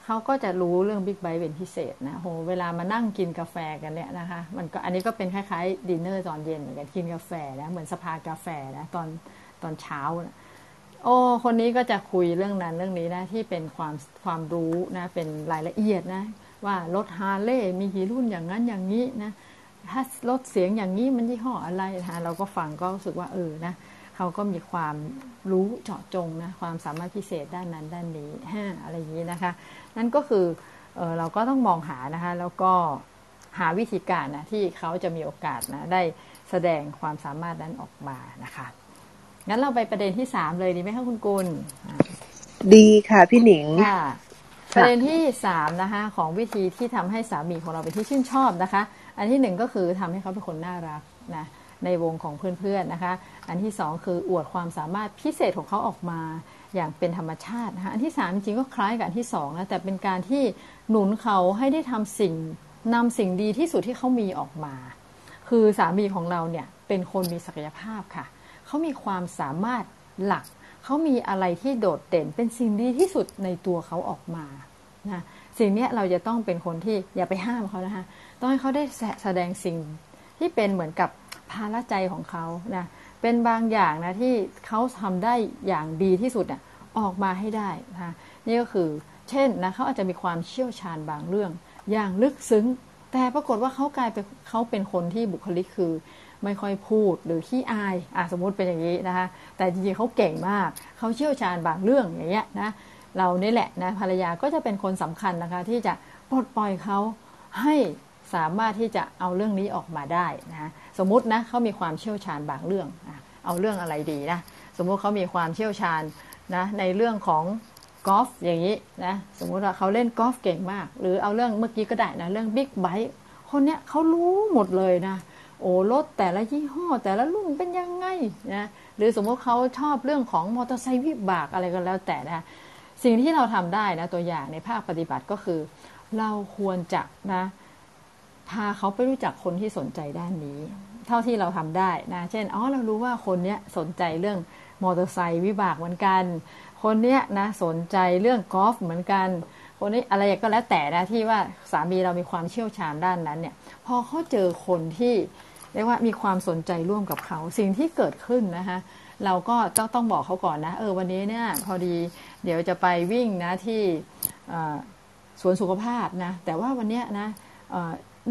เขาก็จะรู้เรื่องบิ๊กไบค์เป็นพิเศษนะโหเวลามานั่งกินกาแฟกันเนี่ยนะคะมันก็อันนี้ก็เป็นคล้ายๆดินเนอร์ตอนเย็นเหมือนกันกินกาแฟนะเหมือนสภากาแฟนะตอน ตอนเช้านะโอ้คนนี้ก็จะคุยเรื่องนั้นเรื่องนี้นะที่เป็นความความรู้นะเป็นรายละเอียดนะ ว่ารถฮาร์เลย์มีกี่รุ่นอย่างนั้นอย่างนี้นะถ้ารถเสียงอย่างนี้มันยี่ห้ออะไรนะเราก็ฟังก็รู้สึกว่าเออนะเขาก็มีความรู้เจาะจงนะความสามารถพิเศษด้านนั้นด้านนี้ฮะอะไรอย่างนี้นะคะ นั่นก็คือเออเราก็ต้องมองหานะคะแล้วก็หาวิธีการนะที่เขาจะมีโอกาสนะได้แสดงความสามารถนั้นออกมานะคะ งั้นเราไปประเด็นที่สามเลยดีไหมคะคุณกุลดีค่ะพี่หนิงค่ะประเด็นที่สามนะคะของวิธีที่ทำให้สามีของเราเป็นที่ชื่นชอบนะคะ อันที่หนึ่งก็คือทำให้เขาเป็นคนน่ารักนะในวงของเพื่อนๆนะคะ อันที่สองคืออวดความสามารถพิเศษของเขาออกมาอย่างเป็นธรรมชาตินะคะอันที่สามจริงๆก็คล้ายกับอันที่สองนะแต่เป็นการที่หนุนเขาให้ได้ทำสิ่งนำสิ่งดีที่สุดที่เขามีออกมา คือสามีของเราเนี่ยเป็นคนมีศักยภาพค่ะเขามีความสามารถหลัก เขามีอะไรที่โดดเด่นเป็นสิ่งดีที่สุดในตัวเขาออกมานะสิ่งนี้เราจะต้องเป็นคนที่อย่าไปห้ามเขานะคะต้องให้เขาได้แสดงสิ่งที่เป็นเหมือนกับภาระใจของเขานะเป็นบางอย่างนะที่เขาทำได้อย่างดีที่สุดน่ะออกมาให้ได้นะนี่ก็คือ เช่นนะเขาอาจจะมีความเชี่ยวชาญบางเรื่อง อย่างลึกซึ้ง แต่ปรากฏว่าเขากลายเป็นเขาเป็นคนที่บุคลิกคือ ไม่ค่อยพูดหรือขี้อายอะสมมติเป็นอย่างนี้นะคะ แต่จริงๆเขาเก่งมากเขาเชี่ยวชาญบางเรื่องอย่างเงี้ยนะเรานี่แหละนะภรรยาก็จะเป็นคนสำคัญนะคะ ที่จะปลดปล่อยเขาให้สามารถที่จะเอาเรื่องนี้ออกมาได้นะสมมตินะเขามีความเชี่ยวชาญบางเรื่องเอาเรื่องอะไรดีนะสมมุติเขามีความเชี่ยวชาญนะในเรื่องของกอล์ฟอย่างนี้นะสมมุติว่าเขาเล่นกอล์ฟเก่งมาก หรือเอาเรื่องเมื่อกี้ก็ได้นะเรื่องบิ๊กไบค์คนเนี้ยเขารู้หมดเลยนะ โอ้รถแต่ละยี่ห้อ แต่ละรุ่นเป็นยังไงนะหรือสมมติเขาชอบเรื่องของมอเตอร์ไซค์วิบากอะไรก็แล้วแต่นะสิ่งที่เราทำได้นะตัวอย่างในภาคปฏิบัติก็คือ เราควรจะนะพาเขาไปรู้จักคนที่สนใจด้านนี้ เท่าที่เราทำได้นะเช่นอ๋อเรารู้ว่าคนเนี้ยสนใจเรื่องมอเตอร์ไซค์วิบากเหมือนกัน คนเนี้ยนะสนใจเรื่องกอล์ฟเหมือนกัน คนนี้อะไรก็แล้วแต่นะที่ว่าสามีเรามีความเชี่ยวชาญด้านนั้นเนี่ยพอเขาเจอคนที่ เรียกว่ามีความสนใจร่วมกับเขา สิ่งที่เกิดขึ้นนะคะเราก็ต้องต้องบอกเขาก่อนนะเออวันนี้เนี่ยพอดีเดี๋ยวจะไปวิ่งนะที่สวนสุขภาพนะแต่ว่าวันนี้นะ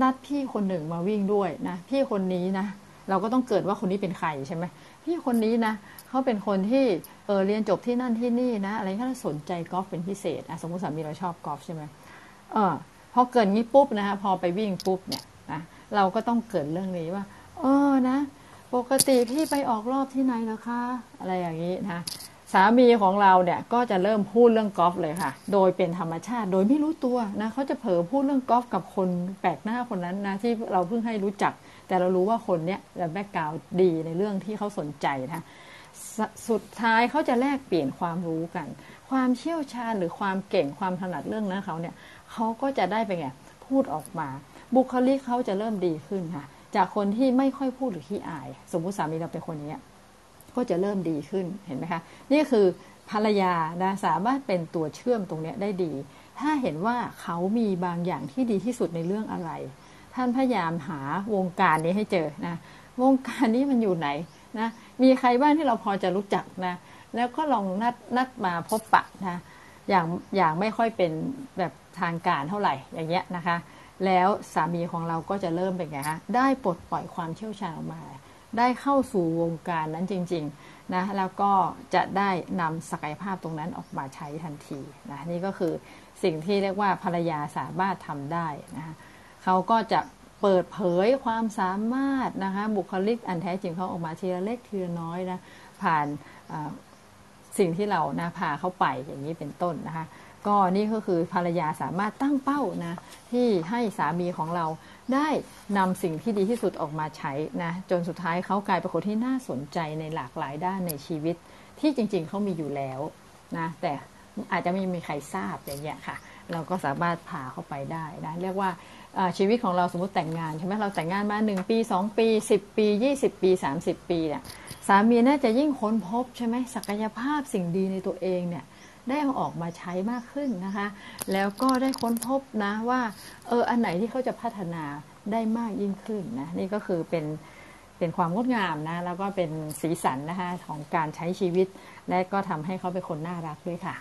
นัดพี่คนหนึ่งมาวิ่งด้วยนะพี่คนนี้นะเราก็ต้องเกิดว่าคนนี้เป็นใครใช่ไหมพี่คนนี้นะเขาเป็นคนที่เออเรียนจบที่นั่นที่นี่นะอะไรก็สนใจกอล์ฟเป็นพิเศษอะสมมติสามีเราชอบกอล์ฟใช่ไหมเออพอเกิดงี้ปุ๊บนะคะพอไปวิ่งปุ๊บเนี่ย เราก็ต้องเกิดเรื่องนี้ว่าเออนะ ปกติพี่ไปออกรอบที่ไหนแล้วคะ อะไรอย่างนี้นะ สามีของเราเนี่ยก็จะเริ่มพูดเรื่องกอล์ฟเลยค่ะ โดยเป็นธรรมชาติ โดยไม่รู้ตัวนะเขาจะเผลอพูดเรื่องกอล์ฟกับคนแปลกหน้าคนนั้นนะที่เราเพิ่งให้รู้จัก แต่เรารู้ว่าคนเนี้ยแบ็กกราวดีในเรื่องที่เขาสนใจนะสุดท้ายเขาจะแลกเปลี่ยนความรู้กัน ความเชี่ยวชาญหรือความเก่งความถนัดเรื่องนั้นเขาเนี่ยเขาก็จะได้ไปไงพูดออกมา บุคลิกเขาจะเริ่มดีขึ้นค่ะ จากคนที่ไม่ค่อยพูดหรือขี้อาย สมมุติสามีเราเป็นคนนี้ก็จะเริ่มดีขึ้นเห็นไหมคะ นี่คือภรรยานะสามารถเป็นตัวเชื่อมตรงนี้ได้ดี ถ้าเห็นว่าเขามีบางอย่างที่ดีที่สุดในเรื่องอะไร ท่านพยายามหาวงการนี้ให้เจอนะวงการนี้มันอยู่ไหนนะมีใครบ้างที่เราพอจะรู้จักนะแล้วก็ลองนัดนัดมาพบปะนะอย่างอย่างไม่ค่อยเป็นแบบทางการเท่าไหร่อย่างเงี้ยนะคะ แล้วสามีของเราก็จะเริ่มเป็นไงฮะได้ปลดปล่อยความเชี่ยวชาญออกมา ได้เข้าสู่วงการนั้นจริงๆนะแล้วก็จะได้นำศักยภาพตรงนั้นออกมาใช้ทันทีนะนี่ก็คือสิ่งที่เรียกว่าภรรยาสามารถทำได้นะเขาก็จะเปิดเผยความสามารถนะคะบุคลิกอันแท้จริงเขาออกมาทีละเล็กทีละน้อยนะผ่านสิ่งที่เรานะพาเขาไปอย่างนี้เป็นต้นนะคะ ก็นี่ก็คือภรรยาสามารถตั้งเป้านะที่ให้สามีของเราได้นำสิ่งที่ดีที่สุดออกมาใช้นะจนสุดท้ายเขากลายเป็นคนที่น่าสนใจในหลากหลายด้านในชีวิต ที่จริงๆเขามีอยู่แล้วนะแต่อาจจะไม่มีใครทราบอย่างเงี้ยค่ะ เราก็สามารถพาเข้าไปได้นะเรียกว่าชีวิตของเราสมมติแต่งงานใช่ไหมเราแต่งงานมา 1 ปี 2 ปี 10 ปี 20 ปี 30 ปีเนี่ยสามีน่าจะยิ่งค้นพบใช่ไหมศักยภาพสิ่งดีในตัวเองเนี่ย ได้เอาออกมาใช้มากขึ้นนะคะ แล้วก็ได้ค้นพบนะว่าเอออันไหนที่เขาจะพัฒนาได้มากยิ่งขึ้นนะนี่ก็คือเป็นเป็นความงดงามนะแล้วก็เป็นสีสันนะคะของการใช้ชีวิต และก็ทำให้เขาเป็นคนน่ารักด้วยค่ะ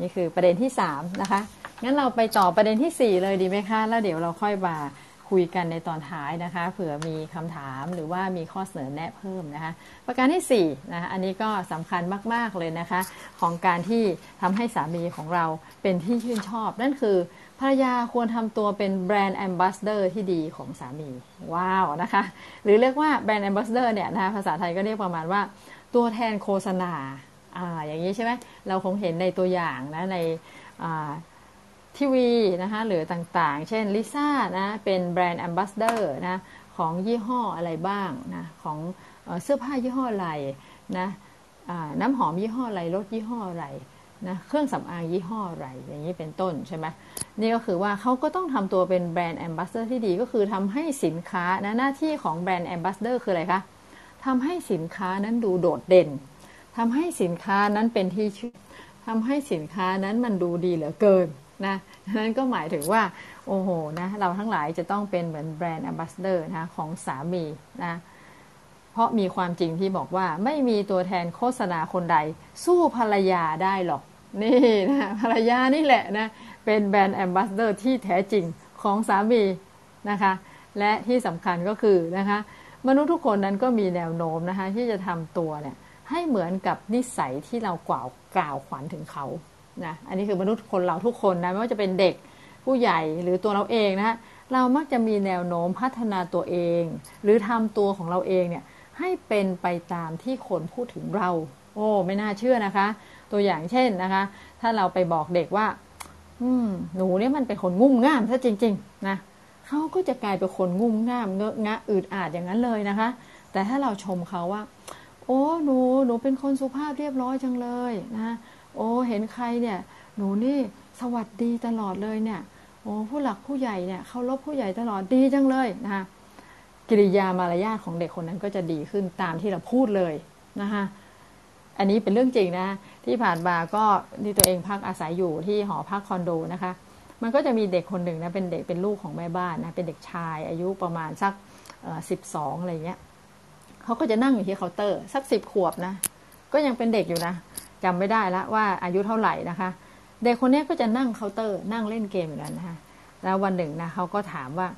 นี่คือประเด็นที่3นะคะงั้นเราไปต่อประเด็นที่ 4 เลยดีไหมคะแล้วเดี๋ยวเราค่อยมา คุยกันในตอนท้ายนะคะ เผื่อมีคำถามหรือว่ามีข้อเสนอแนะเพิ่มนะคะ ประการที่4นะคะอันนี้ก็สำคัญมากๆเลยนะคะ ของการที่ทำให้สามีของเราเป็นที่ชื่นชอบ นั่นคือภรรยาควรทำตัวเป็นแบรนด์แอมบาสเดอร์ที่ดีของสามี ว้าวนะคะ หรือเรียกว่า brand ambassador เนี่ยนะคะภาษาไทยก็เรียกประมาณว่าตัวแทนโฆษณาอ่าอย่างนี้ใช่ไหมเราคงเห็นในตัวอย่างนะใน ทีวีนะคะหรือต่างๆ เช่นลิซ่านะเป็น brand ambassador นะของยี่ห้ออะไรบ้างนะของเสื้อผ้ายี่ห้ออะไรนะน้ำหอมยี่ห้ออะไรรถยี่ห้ออะไรนะเครื่องสำอางยี่ห้ออะไรอย่างนี้เป็นต้นใช่ไหมนี่ก็คือว่าเขาก็ต้องทำตัวเป็น brand ambassador ที่ดีก็คือทำให้สินค้านะหน้าที่ของ brand ambassador คืออะไรคะทำให้สินค้านั้นดูโดดเด่นทำให้สินค้านั้นเป็นที่ชื่นชอบทำให้สินค้านั้นมันดูดีเหลือเกิน นะนั้นก็หมายถึงว่า โอ้โหนะเราทั้งหลายจะต้องเป็นเหมือน brand ambassador นะของสามีนะเพราะมีความจริงที่บอกว่าไม่มีตัวแทนโฆษณาคนใด สู้ภรรยาได้หรอก นี่นะภรรยานี่แหละนะเป็น brand ambassador ที่แท้จริงของสามีนะคะและที่สำคัญก็คือนะคะมนุษย์ทุกคนนั้นก็มีแนวโน้มนะคะที่จะทำตัวเนี่ยให้เหมือนกับนิสัยที่เรากล่าวกล่าวขวัญถึงเขา นะอันนี้คือมนุษย์คนเราทุกคนนะไม่ว่าจะเป็นเด็กผู้ใหญ่หรือตัวเราเองนะฮะเรามักจะมีแนวโน้มพัฒนาตัวเอง หรือทำตัวของเราเองเนี่ยให้เป็นไปตามที่คนพูดถึงเรา โอ้ไม่น่าเชื่อนะคะ ตัวอย่างเช่นนะคะ ถ้าเราไปบอกเด็กว่า อืมหนูเนี่ยมันเป็นคนงุ่มง่ามซะจริง ๆ นะเขาก็จะกลายเป็นคนงุ่มง่ามเงอะงะอืดอาดอย่างนั้นเลยนะคะ แต่ถ้าเราชมเขาว่า โอ้หนูหนูเป็นคนสุภาพเรียบร้อยจังเลยนะ โอ้เห็นใครเนี่ย หนูนี่สวัสดีตลอดเลยเนี่ย โอ้ผู้หลักผู้ใหญ่เนี่ยเคารพผู้ใหญ่ตลอดดีจังเลยนะคะกิริยามารยาทของเด็กคนนั้นก็จะดีขึ้นตามที่เราพูดเลยนะคะอันนี้เป็นเรื่องจริงนะที่ผ่านมาก็ที่ตัวเองพักอาศัยอยู่ที่หอพักคอนโดนะคะ มันก็จะมีเด็กคนหนึ่งนะเป็นเด็กเป็นลูกของแม่บ้านนะเป็นเด็กชายอายุประมาณสักสิบสองอะไรเงี้ยเขาก็จะนั่งอยู่ที่เคาน์เตอร์สักสิบขวบนะก็ยังเป็นเด็กอยู่นะ จำไม่ได้แล้วว่าอายุเท่าไหร่นะคะเด็กคนนี้ก็จะนั่งเคาน์เตอร์นั่งเล่นเกมอยู่นั้นนะคะแล้ววันหนึ่งนะเขาก็ถามว่า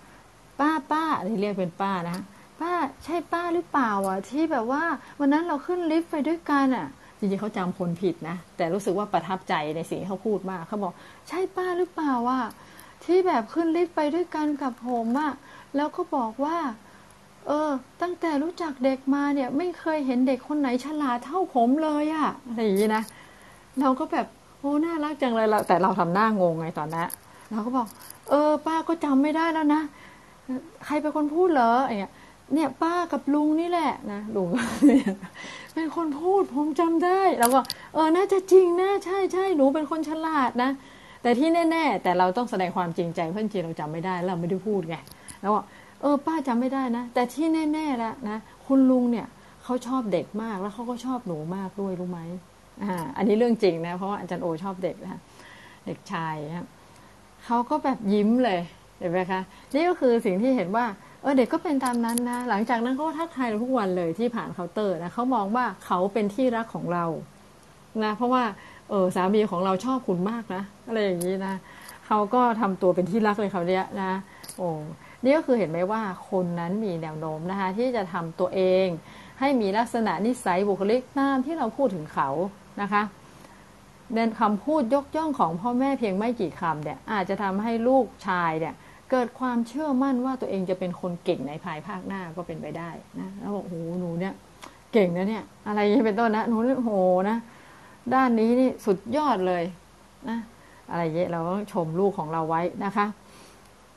ป้าป้าเรียกเป็นป้านะป้าใช่ป้าหรือเปล่าอะที่แบบว่าวันนั้นเราขึ้นลิฟต์ไปด้วยกันอะจริงๆเขาจำคนผิดนะ แต่รู้สึกว่าประทับใจในสิ่งที่เขาพูดมากเขาบอก ใช่ป้าหรือเปล่าว่าที่แบบขึ้นลิฟต์ไปด้วยกันกับผมอะแล้วก็บอกว่า เออ ตั้งแต่รู้จักเด็กมาเนี่ย ไม่เคยเห็นเด็กคนไหนฉลาดเท่าผมเลยอะอะไรอย่างนี้นะเราก็แบบโอ้น่ารักจังเลยเราแต่เราทำหน้างงไงตอนนั้นเราก็บอก เออ ป้าก็จำไม่ได้แล้วนะใครเป็นคนพูดเหรอไอ้เงี้ยเนี่ยป้ากับลุงนี่แหละนะลุงเป็นคนพูดผมจำได้แล้วก็เออน่าจะจริงนะใช่ใช่หนูเป็นคนฉลาดนะแต่ที่แน่ ๆ แต่เราต้องแสดงความจริงใจเพราะจริงเราจำไม่ได้เราไม่ได้พูดไงแล้ว เออ ป้าจำไม่ได้นะ แต่ที่แน่ๆแล้วนะคุณลุงเนี่ยเขาชอบเด็กมากแล้วเขาก็ชอบหนูมากด้วยรู้ไหมอ่าอันนี้เรื่องจริงนะ เพราะว่าอาจารย์โอชอบเด็กนะเด็กชายนะเขาก็แบบยิ้มเลยเห็นไหมคะนี่ก็คือสิ่งที่เห็นว่าเออเด็กก็เป็นตามนั้นนะ หลังจากนั้นเขาทักทายเราทุกวันเลยที่ผ่านเคาน์เตอร์นะเขามองว่าเขาเป็นที่รักของเรานะเพราะว่าเออสามีของเราชอบคุณมากนะอะไรอย่างนี้นะเขาก็ทำตัวเป็นที่รักเลยเขาเนี้ยนะ โอ้ นี่ก็คือเห็นไหมว่าคนนั้นมีแนวโน้มนะคะที่จะทำตัวเอง ให้มีลักษณะนิสัยบุคลิกตามที่เราพูดถึงเขานะคะเน้นคำพูดยกย่องของพ่อแม่เพียงไม่กี่คำเนี่ยอาจจะทำให้ลูกชายเนี่ยเกิดความเชื่อมั่นว่าตัวเองจะเป็นคนเก่งในภายภาคหน้าก็เป็นไปได้นะแล้วบอกโอ้โหหนูเนี่ยเก่งนะเนี่ย อะไรเป็นต้นนะหนูโอ้โหนะ ด้านนี้นี่สุดยอดเลยนะอะไรเยอะเราต้องชมลูกของเราไว้นะคะ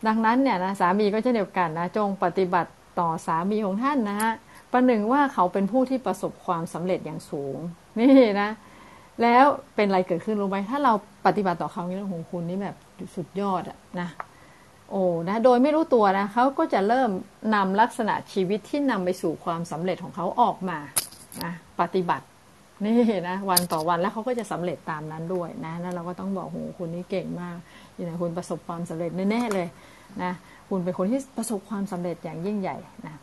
ดังนั้นเนี่ยนะสามีก็เช่นเดียวกันนะจงปฏิบัติต่อสามีของท่านนะฮะประหนึ่งว่าเขาเป็นผู้ที่ประสบความสำเร็จอย่างสูงนี่นะ แล้วเป็นอะไรเกิดขึ้นรู้ไหมถ้าเราปฏิบัติต่อเขาเนี่ยโอ้โหคุณนี่แบบสุดยอดอะนะโอ้นะโดยไม่รู้ตัวนะเขาก็จะเริ่มนำลักษณะชีวิตที่นำไปสู่ความสำเร็จของเขาออกมานะปฏิบัติ นี่นะวันต่อวันแล้วเขาก็จะสำเร็จตามนั้นด้วยนะนั่นเราก็ต้องบอกโหคุณนี่เก่งมากนี่นะคุณประสบความสำเร็จแน่ๆเลยนะคุณเป็นคนที่ประสบความสำเร็จอย่างยิ่งใหญ่นะ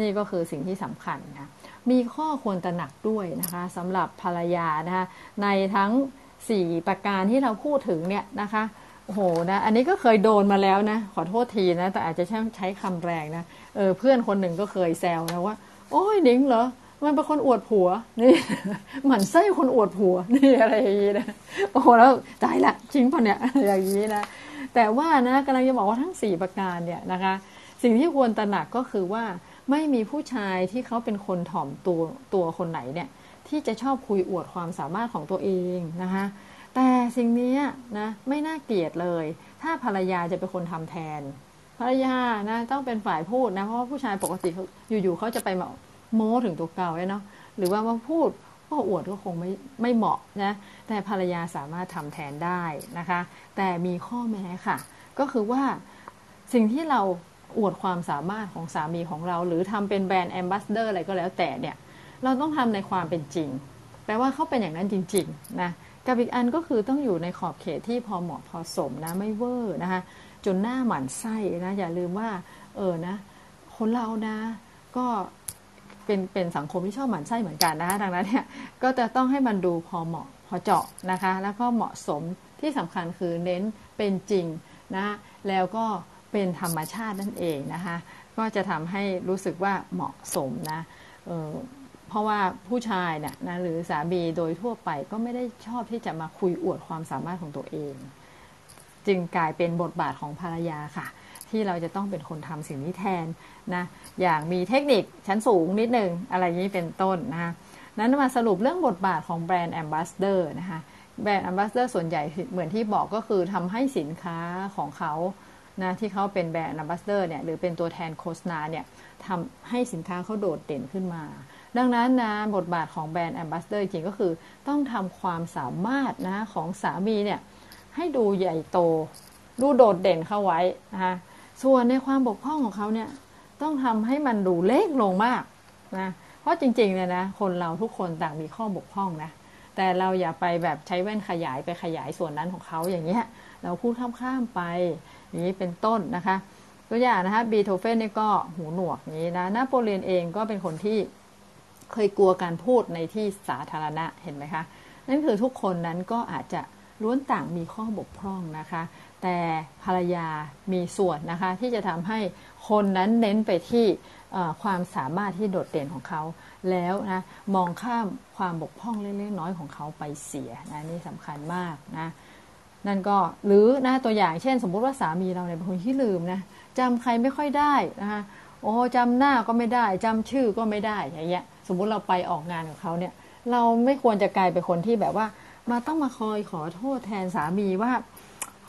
นี่ก็คือสิ่งที่สำคัญนะมีข้อควรตระหนักด้วยนะคะสำหรับภรรยานะคะในทั้ง 4 ประการที่เราพูดถึงเนี่ยนะคะโอ้โหนะอันนี้ก็เคยโดนมาแล้วนะขอโทษทีนะแต่อาจจะใช้คำแรงนะเออเพื่อนคนหนึ่งก็เคยแซวนะว่า โอ้ยนิ้งเหรอ มันเป็นคนอวดผัวนี่เหมันไส้คนอวดผัวนี่อะไรอย่างนี้นะโอ้โหแล้วตายละจริงปะเนี่ยอย่างนี้นะแต่ว่านะกำลังจะบอกว่าทั้งสี่ประการเนี่ยนะคะ สิ่งที่ควรตระหนักก็คือว่าไม่มีผู้ชายที่เขาเป็นคนถ่อมตัวตัวคนไหนเนี่ย ที่จะชอบคุยอวดความสามารถของตัวเองนะคะ แต่สิ่งนี้นะไม่น่าเกลียดเลย ถ้าภรรยาจะเป็นคนทำแทนภรรยานะต้องเป็นฝ่ายพูดนะเพราะว่าผู้ชายปกติอยู่ๆเขาจะไป โม้ถึงตัวเก่าเนาะหรือว่ามาพูดก็อวดก็คงไม่ไม่เหมาะนะแต่ภรรยาสามารถทำแทนได้นะคะ แต่มีข้อแม้ค่ะ ก็คือว่าสิ่งที่เราอวดความสามารถของสามีของเรา หรือทำเป็นแบรนด์แอมบาสเดอร์อะไรก็แล้วแต่เนี่ยเราต้องทำในความเป็นจริง แปลว่าเขาเป็นอย่างนั้นจริงๆนะกับอีกอันก็คือต้องอยู่ในขอบเขตที่พอเหมาะพอสมนะไม่เวอร์นะคะจนหน้าหมันไส้นะอย่าลืมว่าเออนะคนเรานะ ก็ เป็นเป็นสังคมที่ชอบหมั่นไส้เหมือนกันนะคะดังนั้นเนี่ยก็จะต้องให้มันดูพอเหมาะพอเจาะนะคะ แล้วก็เหมาะสมที่สำคัญคือเน้นเป็นจริงนะแล้วก็เป็นธรรมชาตินั่นเองนะคะ ก็จะทำให้รู้สึกว่าเหมาะสมนะเพราะว่าผู้ชายเนี่ยนะหรือสามีโดยทั่วไปก็ไม่ได้ชอบที่จะมาคุยอวดความสามารถของตัวเอง จึงกลายเป็นบทบาทของภรรยาค่ะ ที่เราจะต้องเป็นคนทำสิ่งนี้แทนนะอย่างมีเทคนิคชั้นสูงนิดนึงอะไรนี้เป็นต้นนะคะนั้นมาสรุปเรื่องบทบาทของ brand ambassador นะคะ brand ambassador ส่วนใหญ่เหมือนที่บอกก็คือทำให้สินค้าของเขานะที่เขาเป็น brand ambassador เนี่ยหรือเป็นตัวแทนโฆษณาเนี่ยทำให้สินค้าเขาโดดเด่นขึ้นมา ดังนั้นนะบทบาทของ brand ambassador จริงก็คือ ต้องทำความสามารถนะของสามีเนี่ยให้ดูใหญ่โต ดูโดดเด่นเข้าไว้นะคะ ส่วนในความบกพร่องของเขาเนี่ยต้องทำให้มันดูเล็กลงมากนะเพราะจริงๆเนี่ยนะคนเราทุกคนต่างมีข้อบกพร่องนะแต่เราอย่าไปแบบใช้แว่นขยายไปขยายส่วนนั้นของเขาอย่างเงี้ยเราพูดข้ามๆไปอย่างนี้เป็นต้นนะคะตัวอย่างนะคะบีโธเฟนนี่ก็หูหนวกนี้นะนโปเลียนเองก็เป็นคนที่เคยกลัวการพูดในที่สาธารณะเห็นไหมคะนั่นคือทุกคนนั้นก็อาจจะล้วนต่างมีข้อบกพร่องนะคะ แต่ภรรยามีส่วนนะคะ ที่จะทำให้คนนั้นเน้นไปที่ความสามารถที่โดดเด่นของเขา แล้วนะมองข้ามความบกพร่องเล็กๆน้อยของเขาไปเสียนะนี่สำคัญมากนะนั่นก็หรือนะตัวอย่างเช่น สมมุติว่าสามีเราเนี่ยเป็นคนที่ลืมนะจำใครไม่ค่อยได้นะคะโอ้จำหน้าก็ไม่ได้จำชื่อก็ไม่ได้อย่างเงี้ยสมมุติเราไปออกงานกับเขาเนี่ยเราไม่ควรจะกลายเป็นคนที่แบบว่า มาต้องมาคอยขอโทษแทนสามีว่า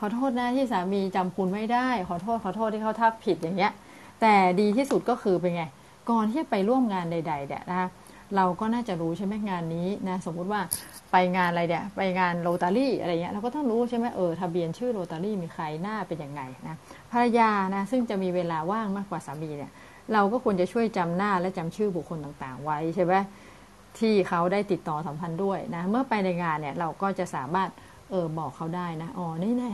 ขอโทษนะที่สามีจำคุณไม่ได้ ขอโทษขอโทษที่เขาทักผิดอย่างเงี้ย แต่ดีที่สุดก็คือเป็นไง ก่อนที่จะไปร่วมงานใดๆเนี่ยนะคะเราก็น่าจะรู้ใช่ไหมงานนี้นะสมมุติว่าไปงานอะไรเนี่ยไปงานโรตารี่อะไรเงี้ยเราก็ต้องรู้ใช่ไหมเออทะเบียนชื่อโรตารี่มีใครหน้าเป็นยังไงนะภรรยานะซึ่งจะมีเวลาว่างมากกว่าสามีเนี่ยเราก็ควรจะช่วยจำหน้าและจำชื่อบุคคลต่างๆ ไว้ใช่ไหมที่เขาได้ติดต่อสัมพันธ์ด้วยนะเมื่อไปในงานเนี่ยเราก็จะสามารถเออบอกเขาได้นะอ๋อนี่แน่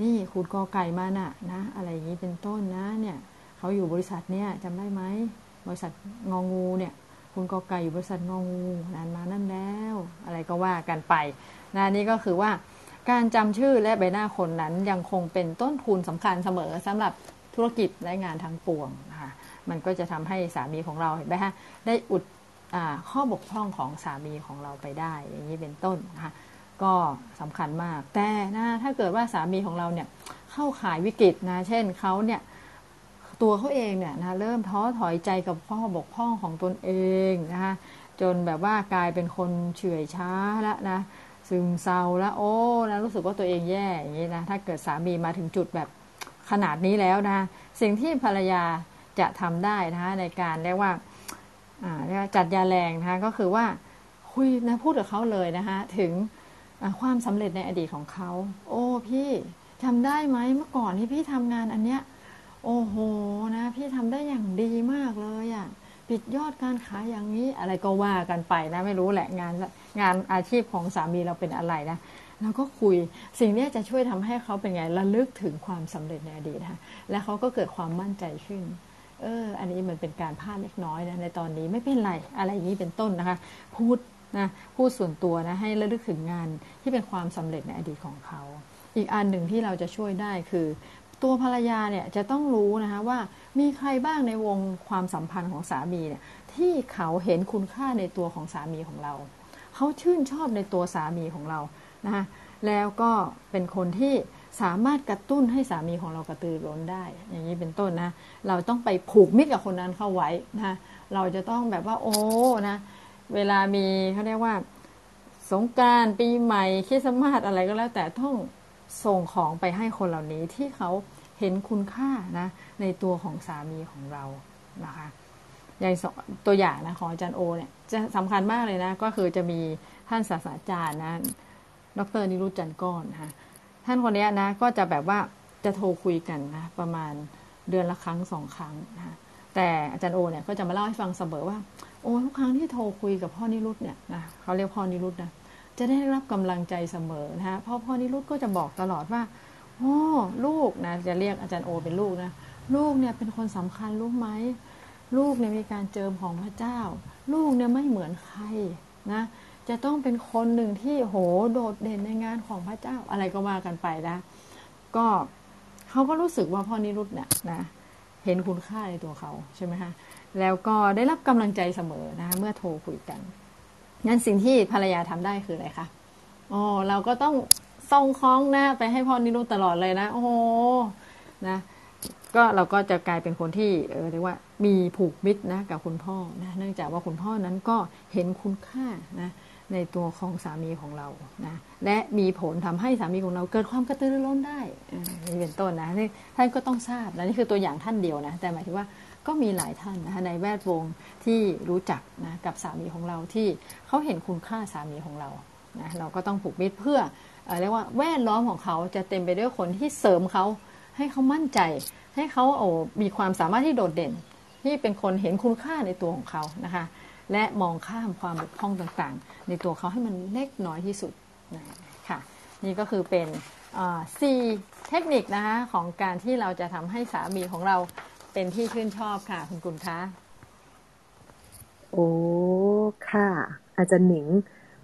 นี่คุณกอไก่มาน่ะนะ อะไรอย่างนี้เป็นต้นนะเนี่ยเขาอยู่บริษัทเนี่ยจำได้ไหมบริษัทงองูเนี่ย คุณกอไก่อยู่บริษัทงองูนานมานั่นแล้ว อะไรก็ว่ากันไปนะนี่ก็คือว่าการจำชื่อและใบหน้าคนนั้นยังคงเป็นต้นทุนสำคัญเสมอสำหรับธุรกิจและงานทั้งปวงนะคะมันก็จะทำให้สามีของเราเห็นไหมฮะได้อุดข้อบกพร่องของสามีของเราไปได้ อย่างนี้เป็นต้นนะคะ ก็สำคัญมาก แต่นะถ้าเกิดว่าสามีของเราเนี่ยเข้าขายวิกฤตนะ เช่นเขาเนี่ยตัวเขาเองเนี่ยนะเริ่มท้อถอยใจกับข้อบกพร่องของตนเองนะคะจนแบบว่ากลายเป็นคนเฉื่อยช้าแล้วนะซึมเศร้าแล้วโอ้นะรู้สึกว่าตัวเองแย่อย่างนี้นะถ้าเกิดสามีมาถึงจุดแบบขนาดนี้แล้วนะสิ่งที่ภรรยาจะทำได้นะคะในการเรียกว่าเรียกว่าจัดยาแรงนะคะก็คือว่าคุยนะพูดกับเขาเลยนะคะถึง ความสำเร็จในอดีตของเขา โอ้พี่ทำได้ไหมเมื่อก่อนที่พี่ทำงานอันเนี้ย โอ้โหนะ พี่ทำได้อย่างดีมากเลยอะ่ะปิดยอดการขายอย่างนี้อะไรก็ว่ากันไปนะไม่รู้แหละงานงานอาชีพของสามีเราเป็นอะไรนะแล้วก็คุยสิ่งนี้จะช่วยทำให้เขาเป็นไงระลึกถึงความสำเร็จในอดีตนะและเขาก็เกิดความมั่นใจขึ้นเอออันนี้มันเป็นการพลาดเล็กน้อยนะในตอนนี้ไม่เป็นไรอะไรอย่างนี้เป็นต้นนะคะ พูด นะพูดส่วนตัวนะให้ระลึกถึงงานที่เป็นความสำเร็จในอดีตของเขา อีกอันหนึ่งที่เราจะช่วยได้คือ ตัวภรรยาเนี่ยจะต้องรู้นะคะว่ามีใครบ้างในวงความสัมพันธ์ของสามีเนี่ยที่เขาเห็นคุณค่าในตัวของสามีของเรา เขาชื่นชอบในตัวสามีของเรานะคะแล้วก็เป็นคนที่สามารถกระตุ้นให้สามีของเรากระตือร้นได้ อย่างนี้เป็นต้นนะ เราต้องไปผูกมิตรกับคนนั้นเข้าไว้นะ เราจะต้องแบบว่าโอ้นะ เวลามีเขาเรียกว่า สงการปีใหม่คริสต์มาสอะไรก็แล้ว แต่ต้องส่งของไปให้คนเหล่านี้ที่เขาเห็นคุณค่านะ ในตัวของสามีของเรานะคะอย่างตัวอย่างนะของอาจารย์โอเนี่ยจะสำคัญมากเลยนะ ก็คือจะมีท่านศาสตราจารย์นะดรนิรุตจันก้อนนะคะท่านคนนี้นะก็จะแบบว่าจะโทรคุยกันนะประมาณเดือนละครั้งสองครั้งนะ แต่อาจารย์โอเนี่ยก็จะมาเล่าให้ฟังเสมอว่า โอ้ทุกครั้งที่โทรคุยกับพ่อนิรุตเนี่ยนะเขาเรียกพ่อนิรุตนะจะได้รับกำลังใจเสมอนะฮะพ่อพ่อนิรุตก็จะบอกตลอดว่าโอ้ลูกนะจะเรียกอาจารย์โอเป็นลูกนะลูกเนี่ยเป็นคนสำคัญรู้ไหมลูกเนี่ยมีการเจิมของพระเจ้า ลูกเนี่ยไม่เหมือนใครนะจะต้องเป็นคนหนึ่งที่โหโดดเด่นในงานของพระเจ้าอะไรก็ว่ากันไปนะ ก็เขาก็รู้สึกว่าพ่อนิรุตเนี่ยนะ เห็นคุณค่าในตัวเขาใช่ไหมคะแล้วก็ได้รับกำลังใจเสมอนะคะเมื่อโทรคุยกันงั้นสิ่งที่ภรรยาทำได้คืออะไรคะอ๋อเราก็ต้องส่งคล้องหน้าไปให้พ่อนิรุตตลอดเลยนะ โอ้โหนะก็เราก็จะกลายเป็นคนที่เออเรียกว่ามีผูกมิตรนะกับคุณพ่อนะเนื่องจากว่าคุณพ่อนั้นก็เห็นคุณค่านะ ในตัวของสามีของเรานะและมีผลทำให้สามีของเราเกิดความกระตือรือร้นได้นี่เป็นต้นนะท่านก็ต้องทราบและนี่คือตัวอย่างท่านเดียวนะแต่หมายถึงว่าก็มีหลายท่านนะคะในแวดวงที่รู้จักนะกับสามีของเราที่เขาเห็นคุณค่าสามีของเรานะเราก็ต้องผูกมิตรเพื่อเรียกว่าแวดล้อมของเขาจะเต็มไปด้วยคนที่เสริมเขาให้เขามั่นใจ ให้เขาโอ้มีความสามารถที่โดดเด่น ที่เป็นคนเห็นคุณค่าในตัวของเขานะคะ และมองข้ามความบกพร่องต่างๆ ในตัวเขาให้มันเล็กน้อยที่สุดนะค่ะนี่ก็คือเป็นสี่เทคนิคนะคะของการที่เราจะทำให้สามีของเราเป็นที่ชื่นชอบค่ะ คุณกุลคะโอ้ค่ะ อาจารย์หนิง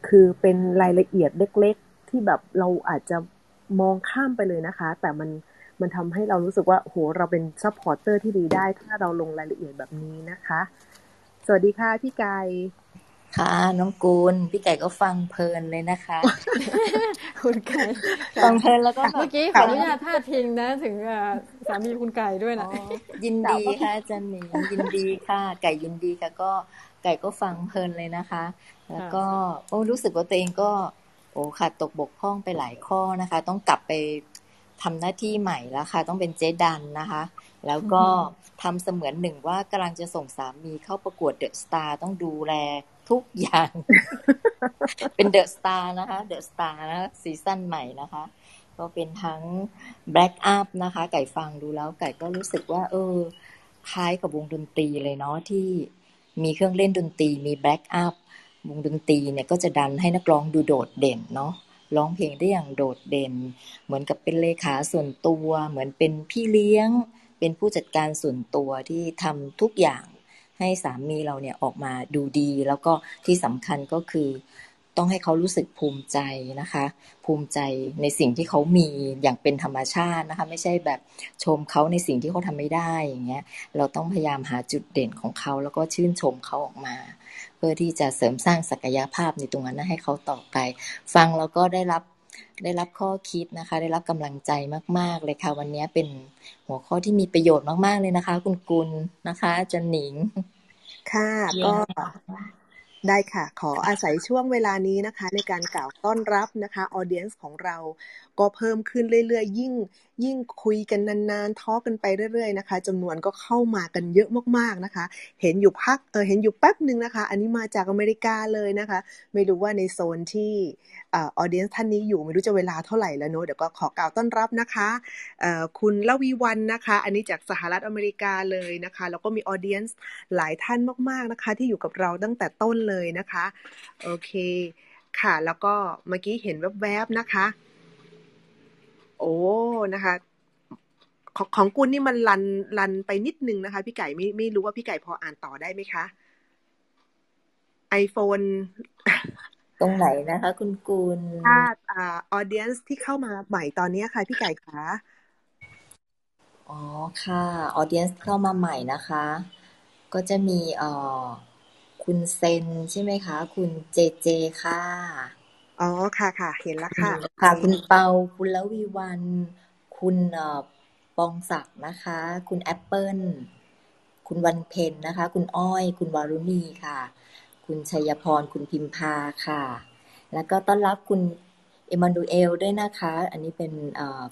คือเป็นรายละเอียดเล็ก ๆ ที่แบบเราอาจจะมองข้ามไปเลยนะคะ แต่มันมันทำให้เรารู้สึกว่าโหเราเป็น supporter ที่ดีได้ ถ้าเราลงรายละเอียดแบบนี้นะคะ สวัสดีค่ะพี่ไก่ค่ะ น้องกูล พี่ไก่ก็ฟังเพลินเลยนะคะคุณไก่ฟังเพลินแล้วก็เมื่อกี้ขออนุญาตพาดพิงนะ ถึงสามีคุณไก่ด้วยนะยินดีค่ะอาจารย์หนิงยินดีค่ะ ไก่ยินดีค่ะ ก็ไก่ก็ฟังเพลินเลยนะคะ แล้วก็โอ้รู้สึกว่าตัวเองก็ โอ้ขาดตกบกพร่องไปหลายข้อนะคะ ต้องกลับไปทำหน้าที่ใหม่แล้วค่ะ ต้องเป็นเจ๊ดันนะคะ แล้วก็ทำเสมือนหนึ่งว่ากำลังจะส่งสามีเข้าประกวดเดอะสตาร์ต้องดูแลทุกอย่าง เป็นเดอะสตาร์นะคะเดอะสตาร์นะซีซั่นใหม่นะคะ ก็เป็นทั้ง backup นะคะ ไก่ฟังดูแล้วไก่ก็รู้สึกว่า เออ คล้ายกับวงดนตรีเลยเนาะที่มีเครื่องเล่นดนตรีมีแบล็กอัพวงดนตรีเนี่ยก็จะดันให้นักร้องดูโดดเด่นเนาะร้องเพลงได้อย่างโดดเด่น เหมือนกับเป็นเลขาส่วนตัว เหมือนเป็นพี่เลี้ยง เป็นผู้จัดการส่วนตัวที่ทำทุกอย่างให้สามีเราเนี่ยออกมาดูดี แล้วก็ที่สำคัญก็คือต้องให้เขารู้สึกภูมิใจนะคะ ภูมิใจในสิ่งที่เขามีอย่างเป็นธรรมชาตินะคะ ไม่ใช่แบบชมเขาในสิ่งที่เขาทำไม่ได้อย่างเงี้ย เราต้องพยายามหาจุดเด่นของเขาแล้วก็ชื่นชมเขาออกมา เพื่อที่จะเสริมสร้างศักยภาพในตรงนั้นให้เขาต่อไป ฟังแล้วก็ได้รับ ได้รับข้อคิดนะคะ ได้รับกำลังใจมาก ๆ เลยค่ะ วันนี้เป็นหัวข้อที่มีประโยชน์มาก ๆ เลยนะคะ คุณกุลนะคะจันหนิง ค่ะก็ได้ค่ะ ขออาศัยช่วงเวลานี้นะคะ ในการกล่าวต้อนรับนะคะออเดียนส์ของเราก็เพิ่มขึ้นเรื่อยๆ ยิ่งยิ่งคุยกันนานๆทอกันไปเรื่อยๆนะคะจำนวนก็เข้ามากันเยอะมากๆนะคะ เห็นอยู่พักเออเห็นอยู่แป๊บหนึ่งนะคะ อันนี้มาจากอเมริกาเลยนะคะ ไม่รู้ว่าในโซนที่ออเดียนท่านนี้อยู่ไม่รู้จะเวลาเท่าไหร่แล้วเนอะเดี๋ยวก็ขอกล่าวต้อนรับนะคะคุณลวีวันนะคะ อันนี้จากสหรัฐอเมริกาเลยนะคะแล้วก็มีออเดียนหลายท่านมากๆนะคะ ที่อยู่กับเราตั้งแต่ต้นเลยนะคะโอเคค่ะ แล้วก็เมื่อกี้เห็นแวบๆนะคะ อ้นะคะของของกุลนี่มันลันลันไปนิดนึงนะคะ พี่ไก่ไม่ไม่รู้ว่าพี่ไก่พออ่านต่อได้ไหมคะ iPhone ตรงไหนนะคะ คุณกุลถ้าอ่าออเดียนที่เข้ามาใหม่ตอนนี้ค่ะ พี่ไก่คะอ๋อค่ะออเดียนเข้ามาใหม่นะคะ ก็จะมีเอ่อคุณเซนใช่ไหมคะ คุณเจเจค่ะ อ๋อค่ะค่ะ เห็นแล้วค่ะ ค่ะ คุณเปาคุณละวีวัน คุณปองศักดิ์นะคะ คุณแอปเปิลคุณวันเพนนะคะ คุณอ้อย คุณวารุณีค่ะ คุณชัยพร คุณพิมพาค่ะ แล้วก็ต้อนรับคุณเอมานูเอลด้วยนะคะ อันนี้เป็น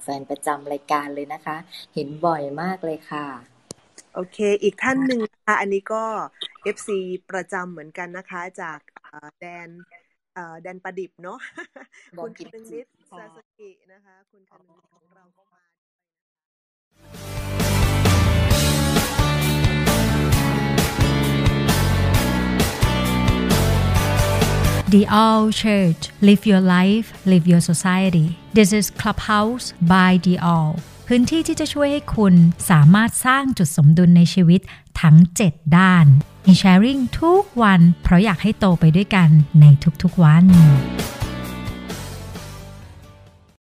แฟนประจำรายการเลยนะคะ เห็นบ่อยมากเลยค่ะ โอเค อีกท่านหนึ่งนะคะอันนี้ก็ FC ประจำเหมือนกันนะคะ จากแดน แดนประดิบเนาะคุณคนึงนิดซาสกินะคะ คุณคนึงนิดของเราก็มา The All Church Live Your Life Live Your Society This is Clubhouse by The All พื้นที่ที่จะช่วยให้คุณสามารถสร้างจุดสมดุลในชีวิตทั้ง 7 ด้าน มีแชร์ริ่งทุกวัน เพราะอยากให้โตไปด้วยกันในทุกๆวัน